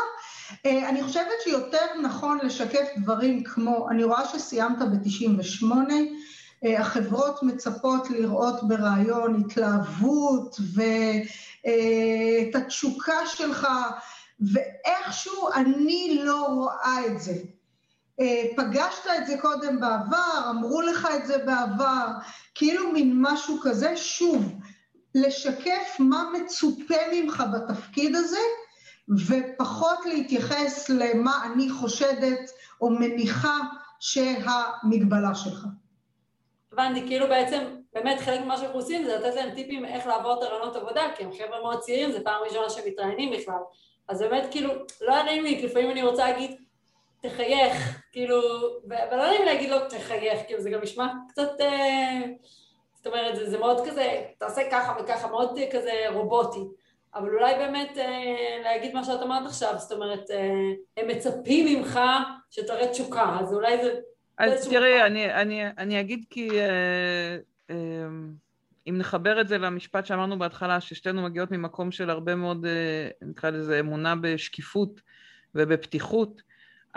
אה, אני חושבת שיותר נכון לשקף דברים כמו, אני רואה שסיימת ב-98, אה, החברות מצפות לראות ברעיון התלהבות ואת התשוקה שלך, ואיכשהו אני לא רואה את זה. פגשת את זה קודם בעבר, אמרו לך את זה בעבר, כאילו מין משהו כזה, שוב, לשקף מה מצופה ממך בתפקיד הזה, ופחות להתייחס למה אני חושדת או מניחה שהמגבלה שלך. הבנתי, כאילו בעצם, באמת חלק ממה שאנחנו עושים זה לתת להם טיפים איך לעבור את הרעיונות עבודה, כי הם חבר'ה מאוד צעירים, זו פעם ראשונה שהם מתראיינים בכלל. אז באמת, כאילו, לא היה נעים לי, לפעמים אני רוצה להגיד, תחייך, כאילו, ולא נעים להגיד לו, תחייך, כאילו, זה גם נשמע קצת, אה, זאת אומרת, זה, זה מאוד כזה, תעשה ככה וככה, מאוד כזה רובוטי. אבל אולי באמת אה, להגיד מה שאת אמרת עכשיו, זאת אומרת, אה, הם מצפים ממך שתראה תשוקה, אז אולי זה... אז תראי, אני, אני, אני אגיד כי אה, אה, אם נחבר את זה למשפט שאמרנו בהתחלה, ששתינו מגיעות ממקום של הרבה מאוד, אה, נקרא לזה, אמונה בשקיפות ובפתיחות,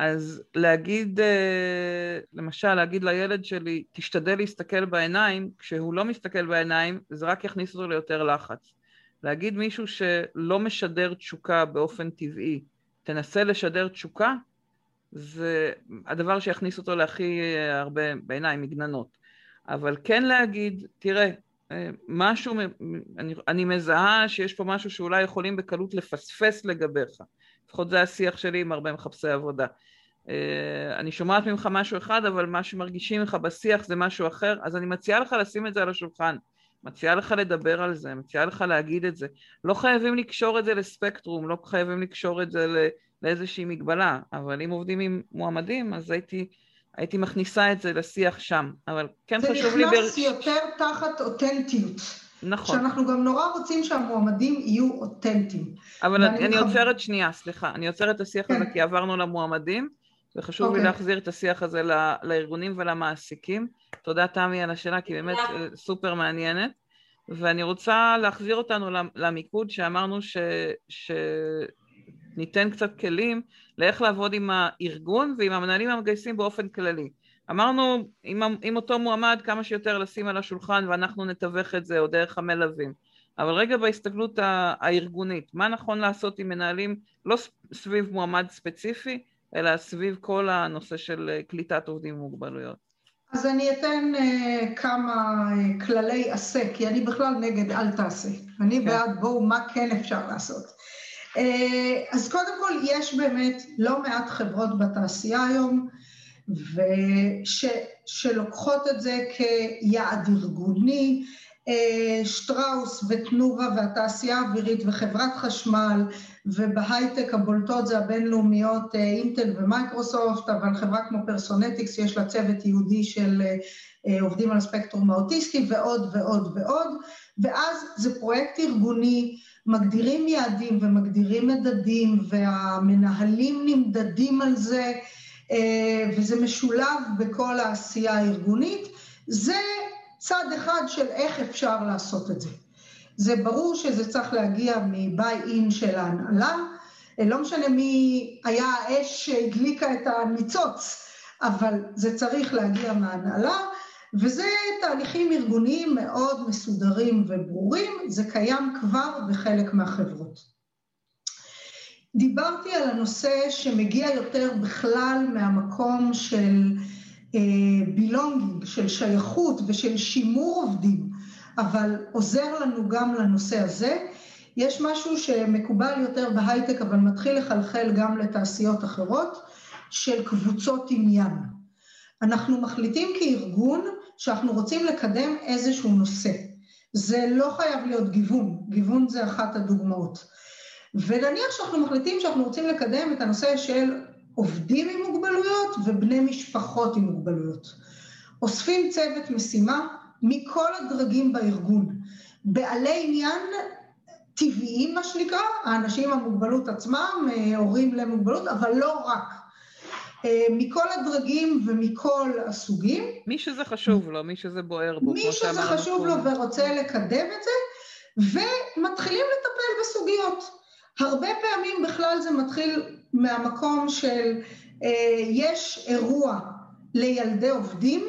אז להגיד, אה, למשל, להגיד לילד שלי, תשתדל להסתכל בעיניים, כשהוא לא מסתכל בעיניים, זה רק יכניס אותו ליותר לחץ. להגיד מישהו שלא משדר תשוקה באופן טבעי, תנסה לשדר תשוקה, זה הדבר שיכניס אותו להכי הרבה, בעיניי, מגננות. אבל כן להגיד, תראה, משהו, אני, אני מזהה שיש פה משהו שאולי יכולים בקלות לפספס לגביך. לפחות זה השיח שלי עם הרבה מחפשי עבודה. אני שומעת ממך משהו אחד, אבל מה שמרגישים ממך בשיח זה משהו אחר, אז אני מציעה לך לשים את זה על השולחן. מציעה לך לדבר על זה, מציעה לך להגיד את זה. לא חייבים לקשור את זה לספקטרום, לא חייבים לקשור את זה לאיזושהי מגבלה, אבל אם עובדים עם מועמדים, אז הייתי, הייתי מכניסה את זה לשיח שם. אבל כן חשוב לי... זה נכנס יותר תחת אותנטיות. נכון. שאנחנו גם נורא רוצים שהמועמדים יהיו אותנטיים. אבל אני, אני עוצרת שנייה, סליחה, אני עוצרת את השיח כן. הזה כי עברנו למועמדים, וחשוב okay. לי אוקיי. להחזיר את השיח הזה לארגונים ולמעסיקים. תודה תמי על השאלה, כי באמת אה, סופר מעניינת. ואני רוצה להחזיר אותנו למיקוד שאמרנו ש... שניתן קצת כלים לאיך לעבוד עם הארגון ועם המנהלים המגייסים באופן כללי. אמרנו עם, עם אותו מועמד כמה שיותר לשים על השולחן ואנחנו נתווך את זה או דרך המלווים. אבל רגע בהסתכלות הארגונית, מה נכון לעשות עם מנהלים לא סביב מועמד ספציפי, אלא סביב כל הנושא של אה, קליטת עובדים עם מוגבלויות? אז אני אתן uh, כמה uh, כללי עשה, כי אני בכלל נגד אל תעשה. אני כן. בעד בואו, מה כן אפשר לעשות. Uh, אז קודם כל, יש באמת לא מעט חברות בתעשייה היום, וש, שלוקחות את זה כיעד ארגוני, אה, שטראוס ותנובה והתעשייה האווירית וחברת חשמל ובהייטק הבולטות זה הבינלאומיות אה, אינטל ומייקרוסופט, אבל חברה כמו פרסונטיקס יש לה צוות ייעודי של אה, עובדים על הספקטרום האוטיסטי ועוד ועוד ועוד, ואז זה פרויקט ארגוני, מגדירים יעדים ומגדירים מדדים והמנהלים נמדדים על זה וזה משולב בכל העשייה הארגונית. זה צד אחד של איך אפשר לעשות את זה. זה ברור שזה צריך להגיע מביי אין של ההנהלה, לא משנה מי היה האש שהדליקה את הניצוץ, אבל זה צריך להגיע מההנהלה, וזה תהליכים ארגוניים מאוד מסודרים וברורים, זה קיים כבר בחלק מהחברות. דיברתי על הנושא שמגיע יותר בכלל מהמקום של בילונגינג, של שייכות ושל שימור עובדים, אבל עוזר לנו גם לנושא הזה. יש משהו שמקובל יותר בהייטק, אבל מתחיל לחלחל גם לתעשיות אחרות, של קבוצות עניין. אנחנו מחליטים כארגון שאנחנו רוצים לקדם איזשהו נושא. זה לא חייב להיות גיוון, גיוון זה אחת הדוגמאות. ונניח שאנחנו מחליטים שאנחנו רוצים לקדם את הנושא של עובדים עם מוגבלויות ובני משפחות עם מוגבלויות. אוספים צוות משימה מכל הדרגים בארגון. בעלי עניין טבעיים, מה שנקרא, האנשים עם המוגבלות עצמם, אה, הורים למוגבלות, אבל לא רק. אה, מכל הדרגים ומכל הסוגים. מי שזה חשוב לו, מי שזה בוער בו. מי שזה חשוב לו ורוצה לקדם את זה, ומתחילים לטפל בסוגיות. הרבה פעמים בכלל זה מתחיל מהמקום של אה, יש אירוע לילדי עובדים,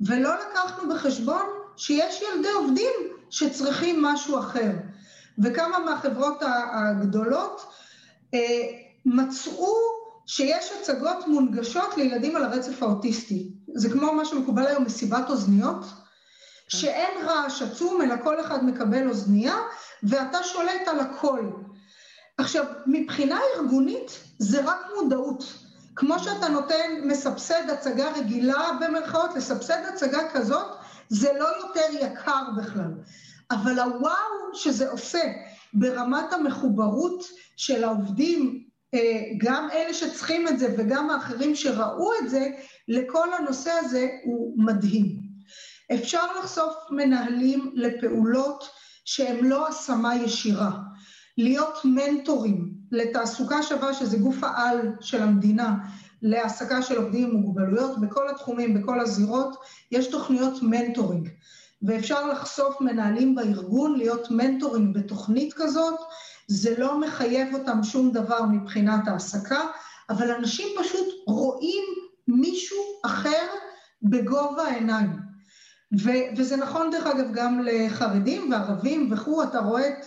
ולא לקחנו בחשבון שיש ילדי עובדים שצריכים משהו אחר. וכמה מהחברות הגדולות אה, מצאו שיש הצגות מונגשות לילדים על הרצף האוטיסטי. זה כמו מה שמקובל היום מסיבת אוזניות. שאין רעש עצום, אלא כל אחד מקבל אוזנייה, ואתה שולט על הכל. עכשיו, מבחינה ארגונית זה רק מודעות. כמו שאתה נותן, מסבסד הצגה רגילה במרכאות, לסבסד הצגה כזאת, זה לא יותר יקר בכלל. אבל הוואו שזה עושה ברמת המחוברות של העובדים, אה, גם אלה שצריכים את זה וגם האחרים שראו את זה, לכל הנושא הזה הוא מדהים. אפשר לחשוף מנהלים לפעולות שהן לא השמה ישירה. להיות מנטורים לתעסוקה שווה, שזה גוף העל של המדינה, להעסקה של עובדים עם מוגבלויות, בכל התחומים, בכל הזירות, יש תוכניות מנטורינג. ואפשר לחשוף מנהלים בארגון להיות מנטורים בתוכנית כזאת, זה לא מחייב אותם שום דבר מבחינת העסקה, אבל אנשים פשוט רואים מישהו אחר בגובה העיניים. ו- וזה נכון דרך אגב גם לחרדים וערבים וכו', אתה רואה את...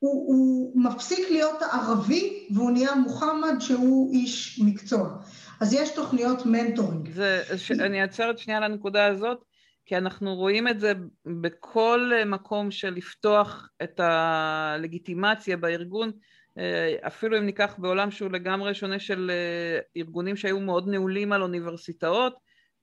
הוא, הוא מפסיק להיות ערבי והוא נהיה מוחמד שהוא איש מקצוע. אז יש תוכניות מנטורינג. זה, ש... אני אעצרת שנייה על הנקודה הזאת, כי אנחנו רואים את זה בכל מקום של לפתוח את הלגיטימציה בארגון, אה, אפילו אם ניקח בעולם שהוא לגמרי שונה של אה, ארגונים שהיו מאוד נעולים על אוניברסיטאות,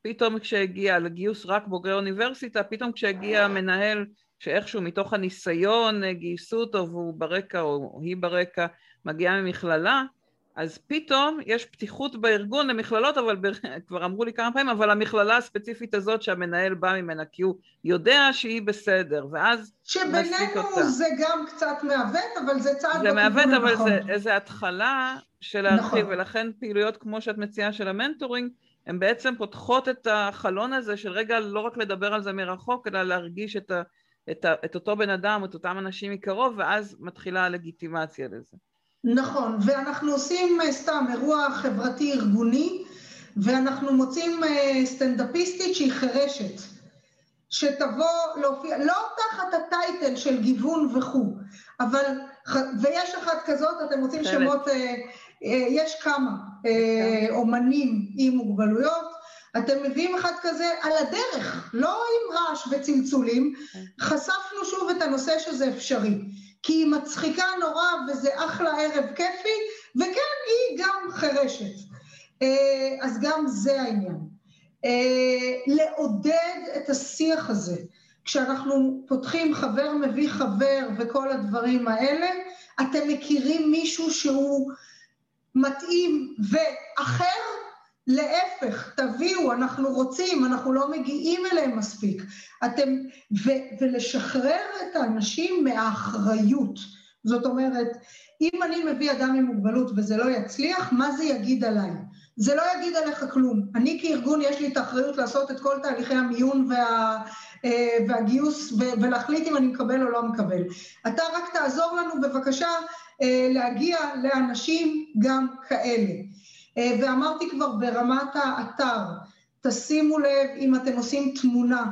פתאום כשהגיע לגיוס רק בוגרי אוניברסיטה, פתאום כשהגיע מנהל שאיכשהו מתוך הניסיון אה, גייסו אותו והוא ברקע או היא ברקע מגיעה ממכללה, אז פתאום יש פתיחות בארגון למכללות, אבל ב... כבר אמרו לי כמה פעמים, אבל המכללה הספציפית הזאת שהמנהל בא ממנה, כי הוא יודע שהיא בסדר, ואז שבינינו זה גם קצת מעוות, אבל זה צעד. זה מעוות, אבל זה איזו התחלה של להרחיב, נכון. ולכן פעילויות כמו שאת מציעה של המנטורינג, הן בעצם פותחות את החלון הזה של רגע לא רק לדבר על זה מרחוק, אלא להרגיש את, ה, את, ה, את אותו בן אדם, את אותם אנשים מקרוב, ואז מתחילה הלגיטימציה לזה. נכון, ואנחנו עושים אה, סתם אירוע חברתי ארגוני, ואנחנו מוצאים אה, סטנדאפיסטית שהיא חירשת, שתבוא להופיע, לא תחת הטייטל של גיוון וכו', אבל, ויש אחת כזאת, אתם רוצים שמות, אה, יש כמה אומנים עם מוגבלויות, אתם מביאים אחד כזה על הדרך, לא עם רעש וצלצולים, כן. חשפנו שוב את הנושא שזה אפשרי. כי היא מצחיקה נורא וזה אחלה ערב כיפי, וכן, היא גם חירשת. אה, אז גם זה העניין. אה, לעודד את השיח הזה. כשאנחנו פותחים חבר מביא חבר וכל הדברים האלה, אתם מכירים מישהו שהוא מתאים ואחר? להפך, תביאו, אנחנו רוצים, אנחנו לא מגיעים אליהם מספיק. אתם, ו, ולשחרר את האנשים מהאחריות. זאת אומרת, אם אני מביא אדם עם מוגבלות וזה לא יצליח, מה זה יגיד עליי? זה לא יגיד עליך כלום. אני כארגון, יש לי את האחריות לעשות את כל תהליכי המיון וה, אה, והגיוס ולהחליט אם אני מקבל או לא מקבל. אתה רק תעזור לנו בבקשה אה, להגיע לאנשים גם כאלה. אה, ואמרתי כבר ברמת האתר, תשימו לב אם אתם עושים תמונה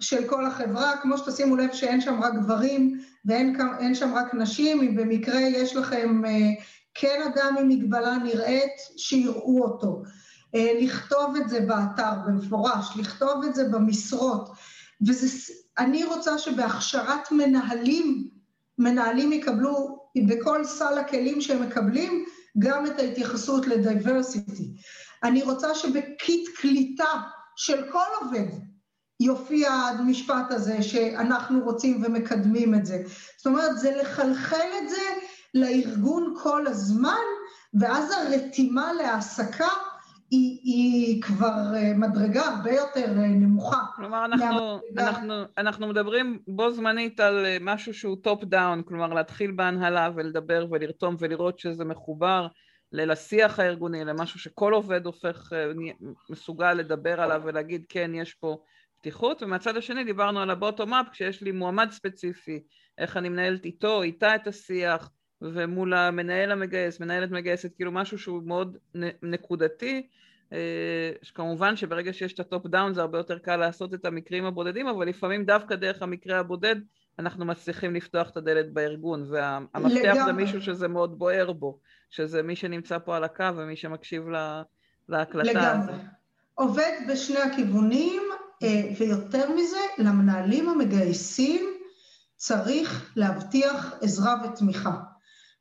של כל החברה, כמו שתשימו לב שאין שם רק גברים ואין שם רק נשים, אם במקרה יש לכם אה, כן אדם עם מגבלה נראית, שיראו אותו. אה, לכתוב את זה באתר במפורש, לכתוב את זה במשרות. ואני רוצה שבהכשרת מנהלים, מנהלים יקבלו, בכל סל הכלים שהם מקבלים, גם את ההתייחסות לדייברסיטי. אני רוצה שבקיט קליטה של כל עובד יופיע המשפט הזה שאנחנו רוצים ומקדמים את זה. זאת אומרת, זה לחלחל את זה לארגון כל הזמן, ואז הרתימה להעסקה היא, היא כבר אה, מדרגה הרבה יותר אה, נמוכה. כלומר, אנחנו, אנחנו, אנחנו מדברים בו זמנית על אה, משהו שהוא top down, כלומר להתחיל בהנהלה ולדבר ולרתום ולראות שזה מחובר לשיח הארגוני, למשהו שכל עובד הופך, מסוגל לדבר עליו ולהגיד כן, יש פה פתיחות, ומהצד השני דיברנו על ה bottom-up, כשיש לי מועמד ספציפי, איך אני מנהלת איתו, איתה את השיח, ומול המנהל המגייס, מנהלת מגייסת, כאילו משהו שהוא מאוד נקודתי, כמובן שברגע שיש את ה top down זה הרבה יותר קל לעשות את המקרים הבודדים, אבל לפעמים דווקא דרך המקרה הבודד אנחנו מצליחים לפתוח את הדלת בארגון, והמפתח זה מישהו שזה מאוד בוער בו, שזה מי שנמצא פה על הקו ומי שמקשיב להקלטה. לגמרי. עובד בשני הכיוונים, אה, ויותר מזה, למנהלים המגייסים צריך להבטיח עזרה ותמיכה.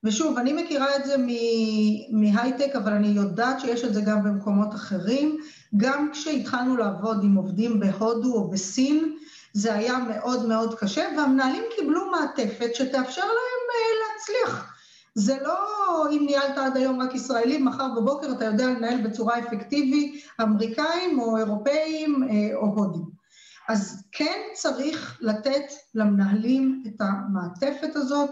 ושוב, אני מכירה את זה מהייטק, אבל אני יודעת שיש את זה גם במקומות אחרים. גם כשהתחלנו לעבוד עם עובדים בהודו או בסין, זה היה מאוד מאוד קשה, והמנהלים קיבלו מעטפת שתאפשר להם אה, להצליח. זה לא אם ניהלת עד היום רק ישראלים, מחר בבוקר אתה יודע לנהל בצורה אפקטיבית אמריקאים או אירופאים אה, או הודים. אז כן צריך לתת למנהלים את המעטפת הזאת,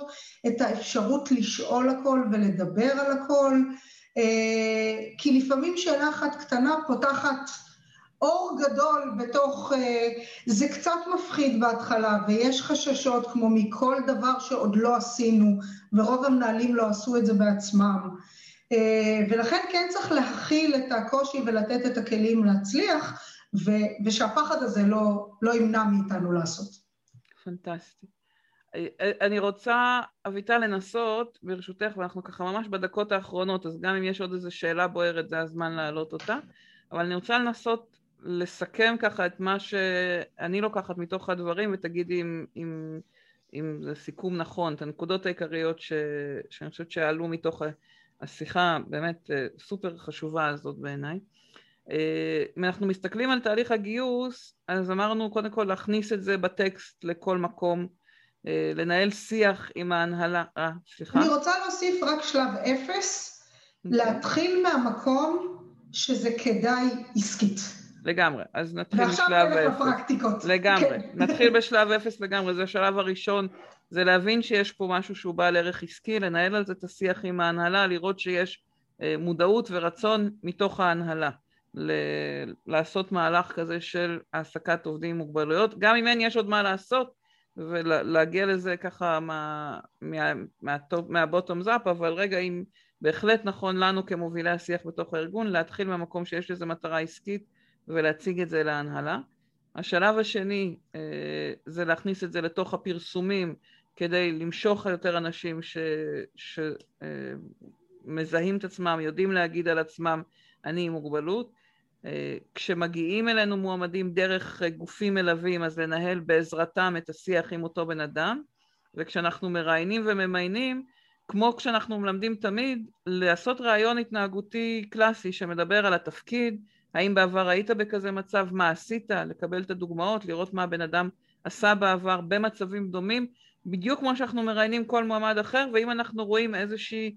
את האפשרות לשאול הכל ולדבר על הכל, אה, כי לפעמים שאלה אחת קטנה פותחת אור גדול בתוך... אה, זה קצת מפחיד בהתחלה, ויש חששות כמו מכל דבר שעוד לא עשינו, ורוב המנהלים לא עשו את זה בעצמם. אה, ולכן כן צריך להכיל את הקושי ולתת את הכלים להצליח, ו- ושהפחד הזה לא, לא ימנע מאיתנו לעשות. פנטסטי. אה, אני רוצה, אביטל, לנסות, ברשותך, ואנחנו ככה ממש בדקות האחרונות, אז גם אם יש עוד איזו שאלה בוערת, זה הזמן להעלות אותה, אבל אני רוצה לנסות לסכם ככה את מה שאני לוקחת מתוך הדברים ותגידי אם, אם, אם זה סיכום נכון, את הנקודות העיקריות ש, שאני חושבת שעלו מתוך השיחה באמת אה, סופר חשובה הזאת בעיניי. אה, אם אנחנו מסתכלים על תהליך הגיוס, אז אמרנו קודם כל להכניס את זה בטקסט לכל מקום, אה, לנהל שיח עם ההנהלה, אה, סליחה. אני רוצה להוסיף רק שלב אפס, אוקיי. להתחיל מהמקום שזה כדאי עסקית. לגמרי, אז נתחיל בשלב אפס. ועכשיו נלך לפרקטיקות. לגמרי, כן. נתחיל בשלב אפס לגמרי, זה השלב הראשון, זה להבין שיש פה משהו שהוא בעל ערך עסקי, לנהל על זה את השיח עם ההנהלה, לראות שיש אה, מודעות ורצון מתוך ההנהלה. ל- לעשות מהלך כזה של העסקת עובדים עם מוגבלויות, גם אם אין יש עוד מה לעשות ולהגיע לזה ככה מה, מה, מה, מהבוטום זאפ, אבל רגע אם בהחלט נכון לנו כמובילי השיח בתוך הארגון להתחיל מהמקום שיש לזה מטרה עסקית ולהציג את זה להנהלה. השלב השני אה, זה להכניס את זה לתוך הפרסומים כדי למשוך יותר אנשים שמזהים אה, את עצמם, יודעים להגיד על עצמם אני עם מוגבלות. כשמגיעים אלינו מועמדים דרך גופים מלווים אז לנהל בעזרתם את השיח עם אותו בן אדם. וכשאנחנו מראיינים וממיינים כמו כשאנחנו מלמדים תמיד לעשות ראיון התנהגותי קלאסי שמדבר על התפקיד האם בעבר היית בכזה מצב, מה עשית, לקבל את הדוגמאות, לראות מה הבן אדם עשה בעבר במצבים דומים, בדיוק כמו שאנחנו מראיינים כל מועמד אחר, ואם אנחנו רואים איזושהי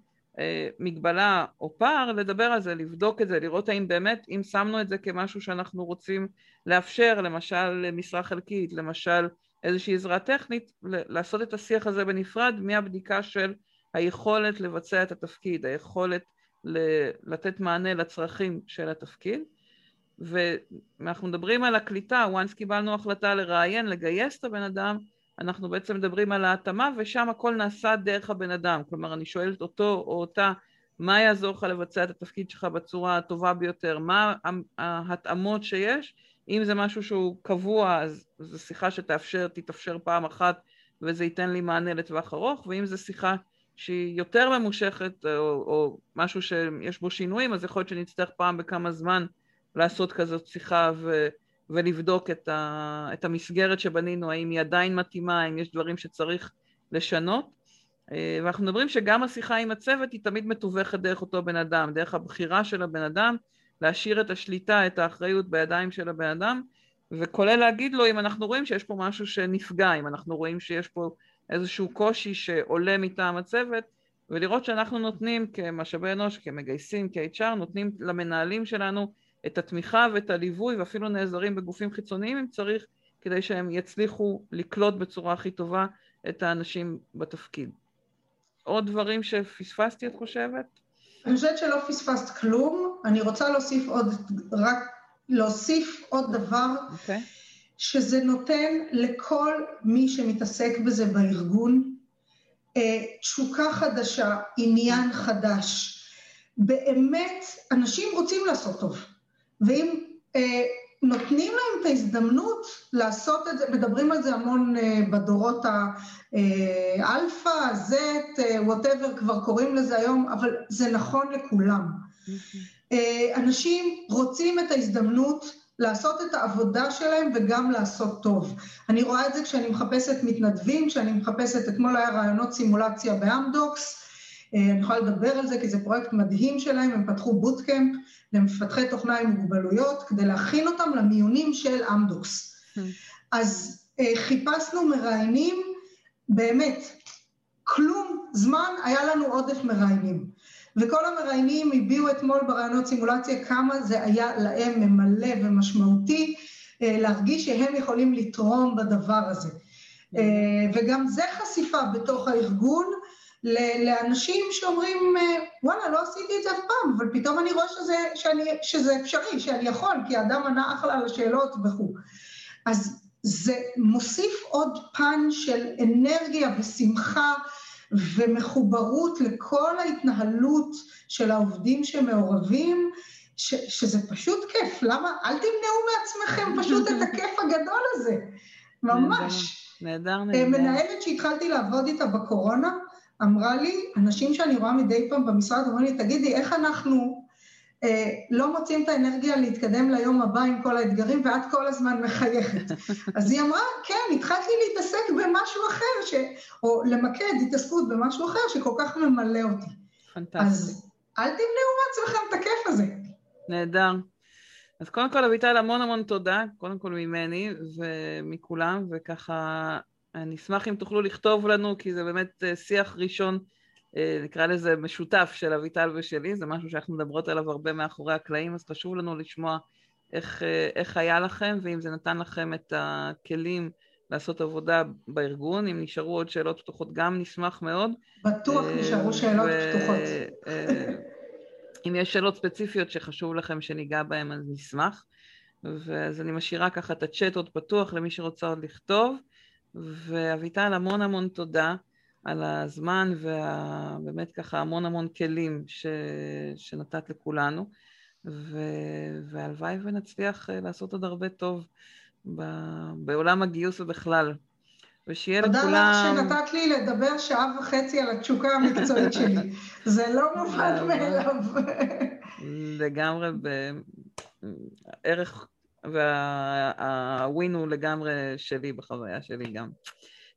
מגבלה או פער, לדבר על זה, לבדוק את זה, לראות האם באמת, אם שמנו את זה כמשהו שאנחנו רוצים לאפשר, למשל משרה חלקית, למשל איזושהי עזרה טכנית, לעשות את השיח הזה בנפרד מהבדיקה של היכולת לבצע את התפקיד, היכולת לתת מענה לצרכים של התפקיד. ואנחנו מדברים על הקליטה, once קיבלנו החלטה לראיין, לגייס את הבן אדם, אנחנו בעצם מדברים על ההתאמה ושם הכל נעשה דרך הבן אדם, כלומר אני שואלת אותו או אותה מה יעזור לך לבצע את התפקיד שלך בצורה הטובה ביותר, מה ההתאמות שיש, אם זה משהו שהוא קבוע אז זו שיחה שתאפשר, תתאפשר פעם אחת וזה ייתן לי מענה לטווח ארוך, ואם זו שיחה שהיא יותר ממושכת או, או משהו שיש בו שינויים אז יכול להיות שנצטרך פעם בכמה זמן לעשות כזאת שיחה ו, ולבדוק את, ה, את המסגרת שבנינו, האם היא עדיין מתאימה, האם יש דברים שצריך לשנות. אה, ואנחנו מדברים שגם השיחה עם הצוות היא תמיד מתווכת דרך אותו בן אדם, דרך הבחירה של הבן אדם, להשאיר את השליטה, את האחריות בידיים של הבן אדם, וכולל להגיד לו אם אנחנו רואים שיש פה משהו שנפגע, אם אנחנו רואים שיש פה איזשהו קושי שעולה מטעם הצוות, ולראות שאנחנו נותנים כמשאבי אנוש, כמגייסים, כ-HR, נותנים למנהלים שלנו את התמיכה ואת הליווי ואפילו נעזרים בגופים חיצוניים אם צריך כדי שהם יצליחו לקלוט בצורה הכי טובה את האנשים בתפקיד. עוד דברים שפספסתי את חושבת? אני חושבת שלא פספסת כלום, אני רוצה להוסיף עוד, רק להוסיף עוד דבר, okay. אוקיי. שזה נותן לכל מי שמתעסק בזה בארגון אה, תשוקה חדשה, עניין חדש. באמת, אנשים רוצים לעשות טוב. ואם אה, נותנים להם את ההזדמנות לעשות את זה, מדברים על זה המון אה, בדורות האלפא, אה, Z, whatever כבר קוראים לזה היום, אבל זה נכון לכולם. אה, אנשים רוצים את ההזדמנות לעשות את העבודה שלהם וגם לעשות טוב. אני רואה את זה כשאני מחפשת מתנדבים, כשאני מחפשת, אתמול היה ראיונות סימולציה באמדוקס, אה, אני יכולה לדבר על זה כי זה פרויקט מדהים שלהם, הם פתחו בוטקאמפ למפתחי תוכנה עם מוגבלויות כדי להכין אותם למיונים של אמדוקס. Hmm. אז אה, חיפשנו מראיינים, באמת, כלום זמן היה לנו עודף מראיינים. וכל המראיינים הביעו אתמול ברעיונות סימולציה כמה זה היה להם ממלא ומשמעותי אה, להרגיש שהם יכולים לתרום בדבר הזה. Mm-hmm. וגם זה חשיפה בתוך הארגון לאנשים שאומרים, אה, וואלה, לא עשיתי את זה אף פעם, אבל פתאום אני רואה שזה, שאני, שזה אפשרי, שאני יכול, כי האדם ענה אחלה על השאלות וכו'. אז זה מוסיף עוד פן של אנרגיה ושמחה ומחוברות לכל ההתנהלות של העובדים שמעורבים, ש, שזה פשוט כיף. למה? אל תמנעו מעצמכם פשוט את הכיף הגדול הזה. ממש. נהדר, אה, נהדר. מנהלת שהתחלתי לעבוד איתה בקורונה, אמרה לי, אנשים שאני רואה מדי פעם במשרד אומרים לי, תגידי, איך אנחנו אה, לא מוצאים את האנרגיה להתקדם ליום הבא עם כל האתגרים, ואת כל הזמן מחייכת. אז היא אמרה, כן, התחלתי להתעסק במשהו אחר, ש... או למקד התעסקות במשהו אחר שכל כך ממלא אותי. פנטסטי. אז אל תמנעו מעצמכם את הכיף הזה. נהדר. אז קודם כל, אביטל, המון המון תודה, קודם כל ממני ומכולם, וככה אני אשמח אם תוכלו לכתוב לנו, כי זה באמת אה, שיח ראשון אה, נקרא לזה משותף של אביטל ושלי, זה משהו שאנחנו מדברות עליו הרבה מאחורי הקלעים, אז חשוב לנו לשמוע איך, אה, איך היה לכם, ואם זה נתן לכם את הכלים לעשות עבודה בארגון, אם נשארו עוד שאלות פתוחות גם נשמח מאוד. בטוח נשארו שאלות. פתוחות. אם יש שאלות ספציפיות שחשוב לכם שניגע בהן, אז נשמח. ואז אני משאירה ככה את הצ'אט עוד פתוח למי שרוצה עוד לכתוב. ואביטל, המון המון תודה. על הזמן ובאמת ככה המון המון כלים ש... שנתת לכולנו, ו... והלוואי ונצליח אה, לעשות עוד הרבה טוב ב... בעולם הגיוס ובכלל. ושיהיה לכולם... תודה לך שנתת לי לדבר שעה וחצי על התשוקה המקצועית שלי. זה לא מובן מאליו. לגמרי בערך, והווין הוא לגמרי שלי בחוויה שלי גם.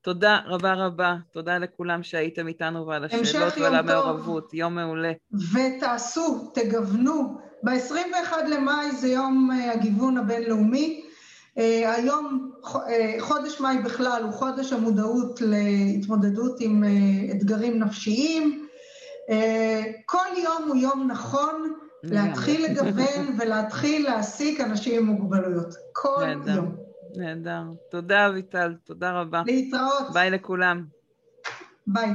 תודה רבה רבה, תודה לכולם שהייתם איתנו ועל השאלות ועל המעורבות, יום מעולה. ותעשו, תגוונו. ב-21 למאי זה יום אה, הגיוון הבינלאומי. אה, היום, אה, חודש מאי בכלל הוא חודש המודעות להתמודדות עם אתגרים נפשיים. כל יום הוא יום נכון להתחיל לגוון ולהתחיל להעסיק אנשים עם מוגבלויות. כל יום. נהדר. תודה, אביטל. תודה רבה. להתראות. ביי לכולם. ביי.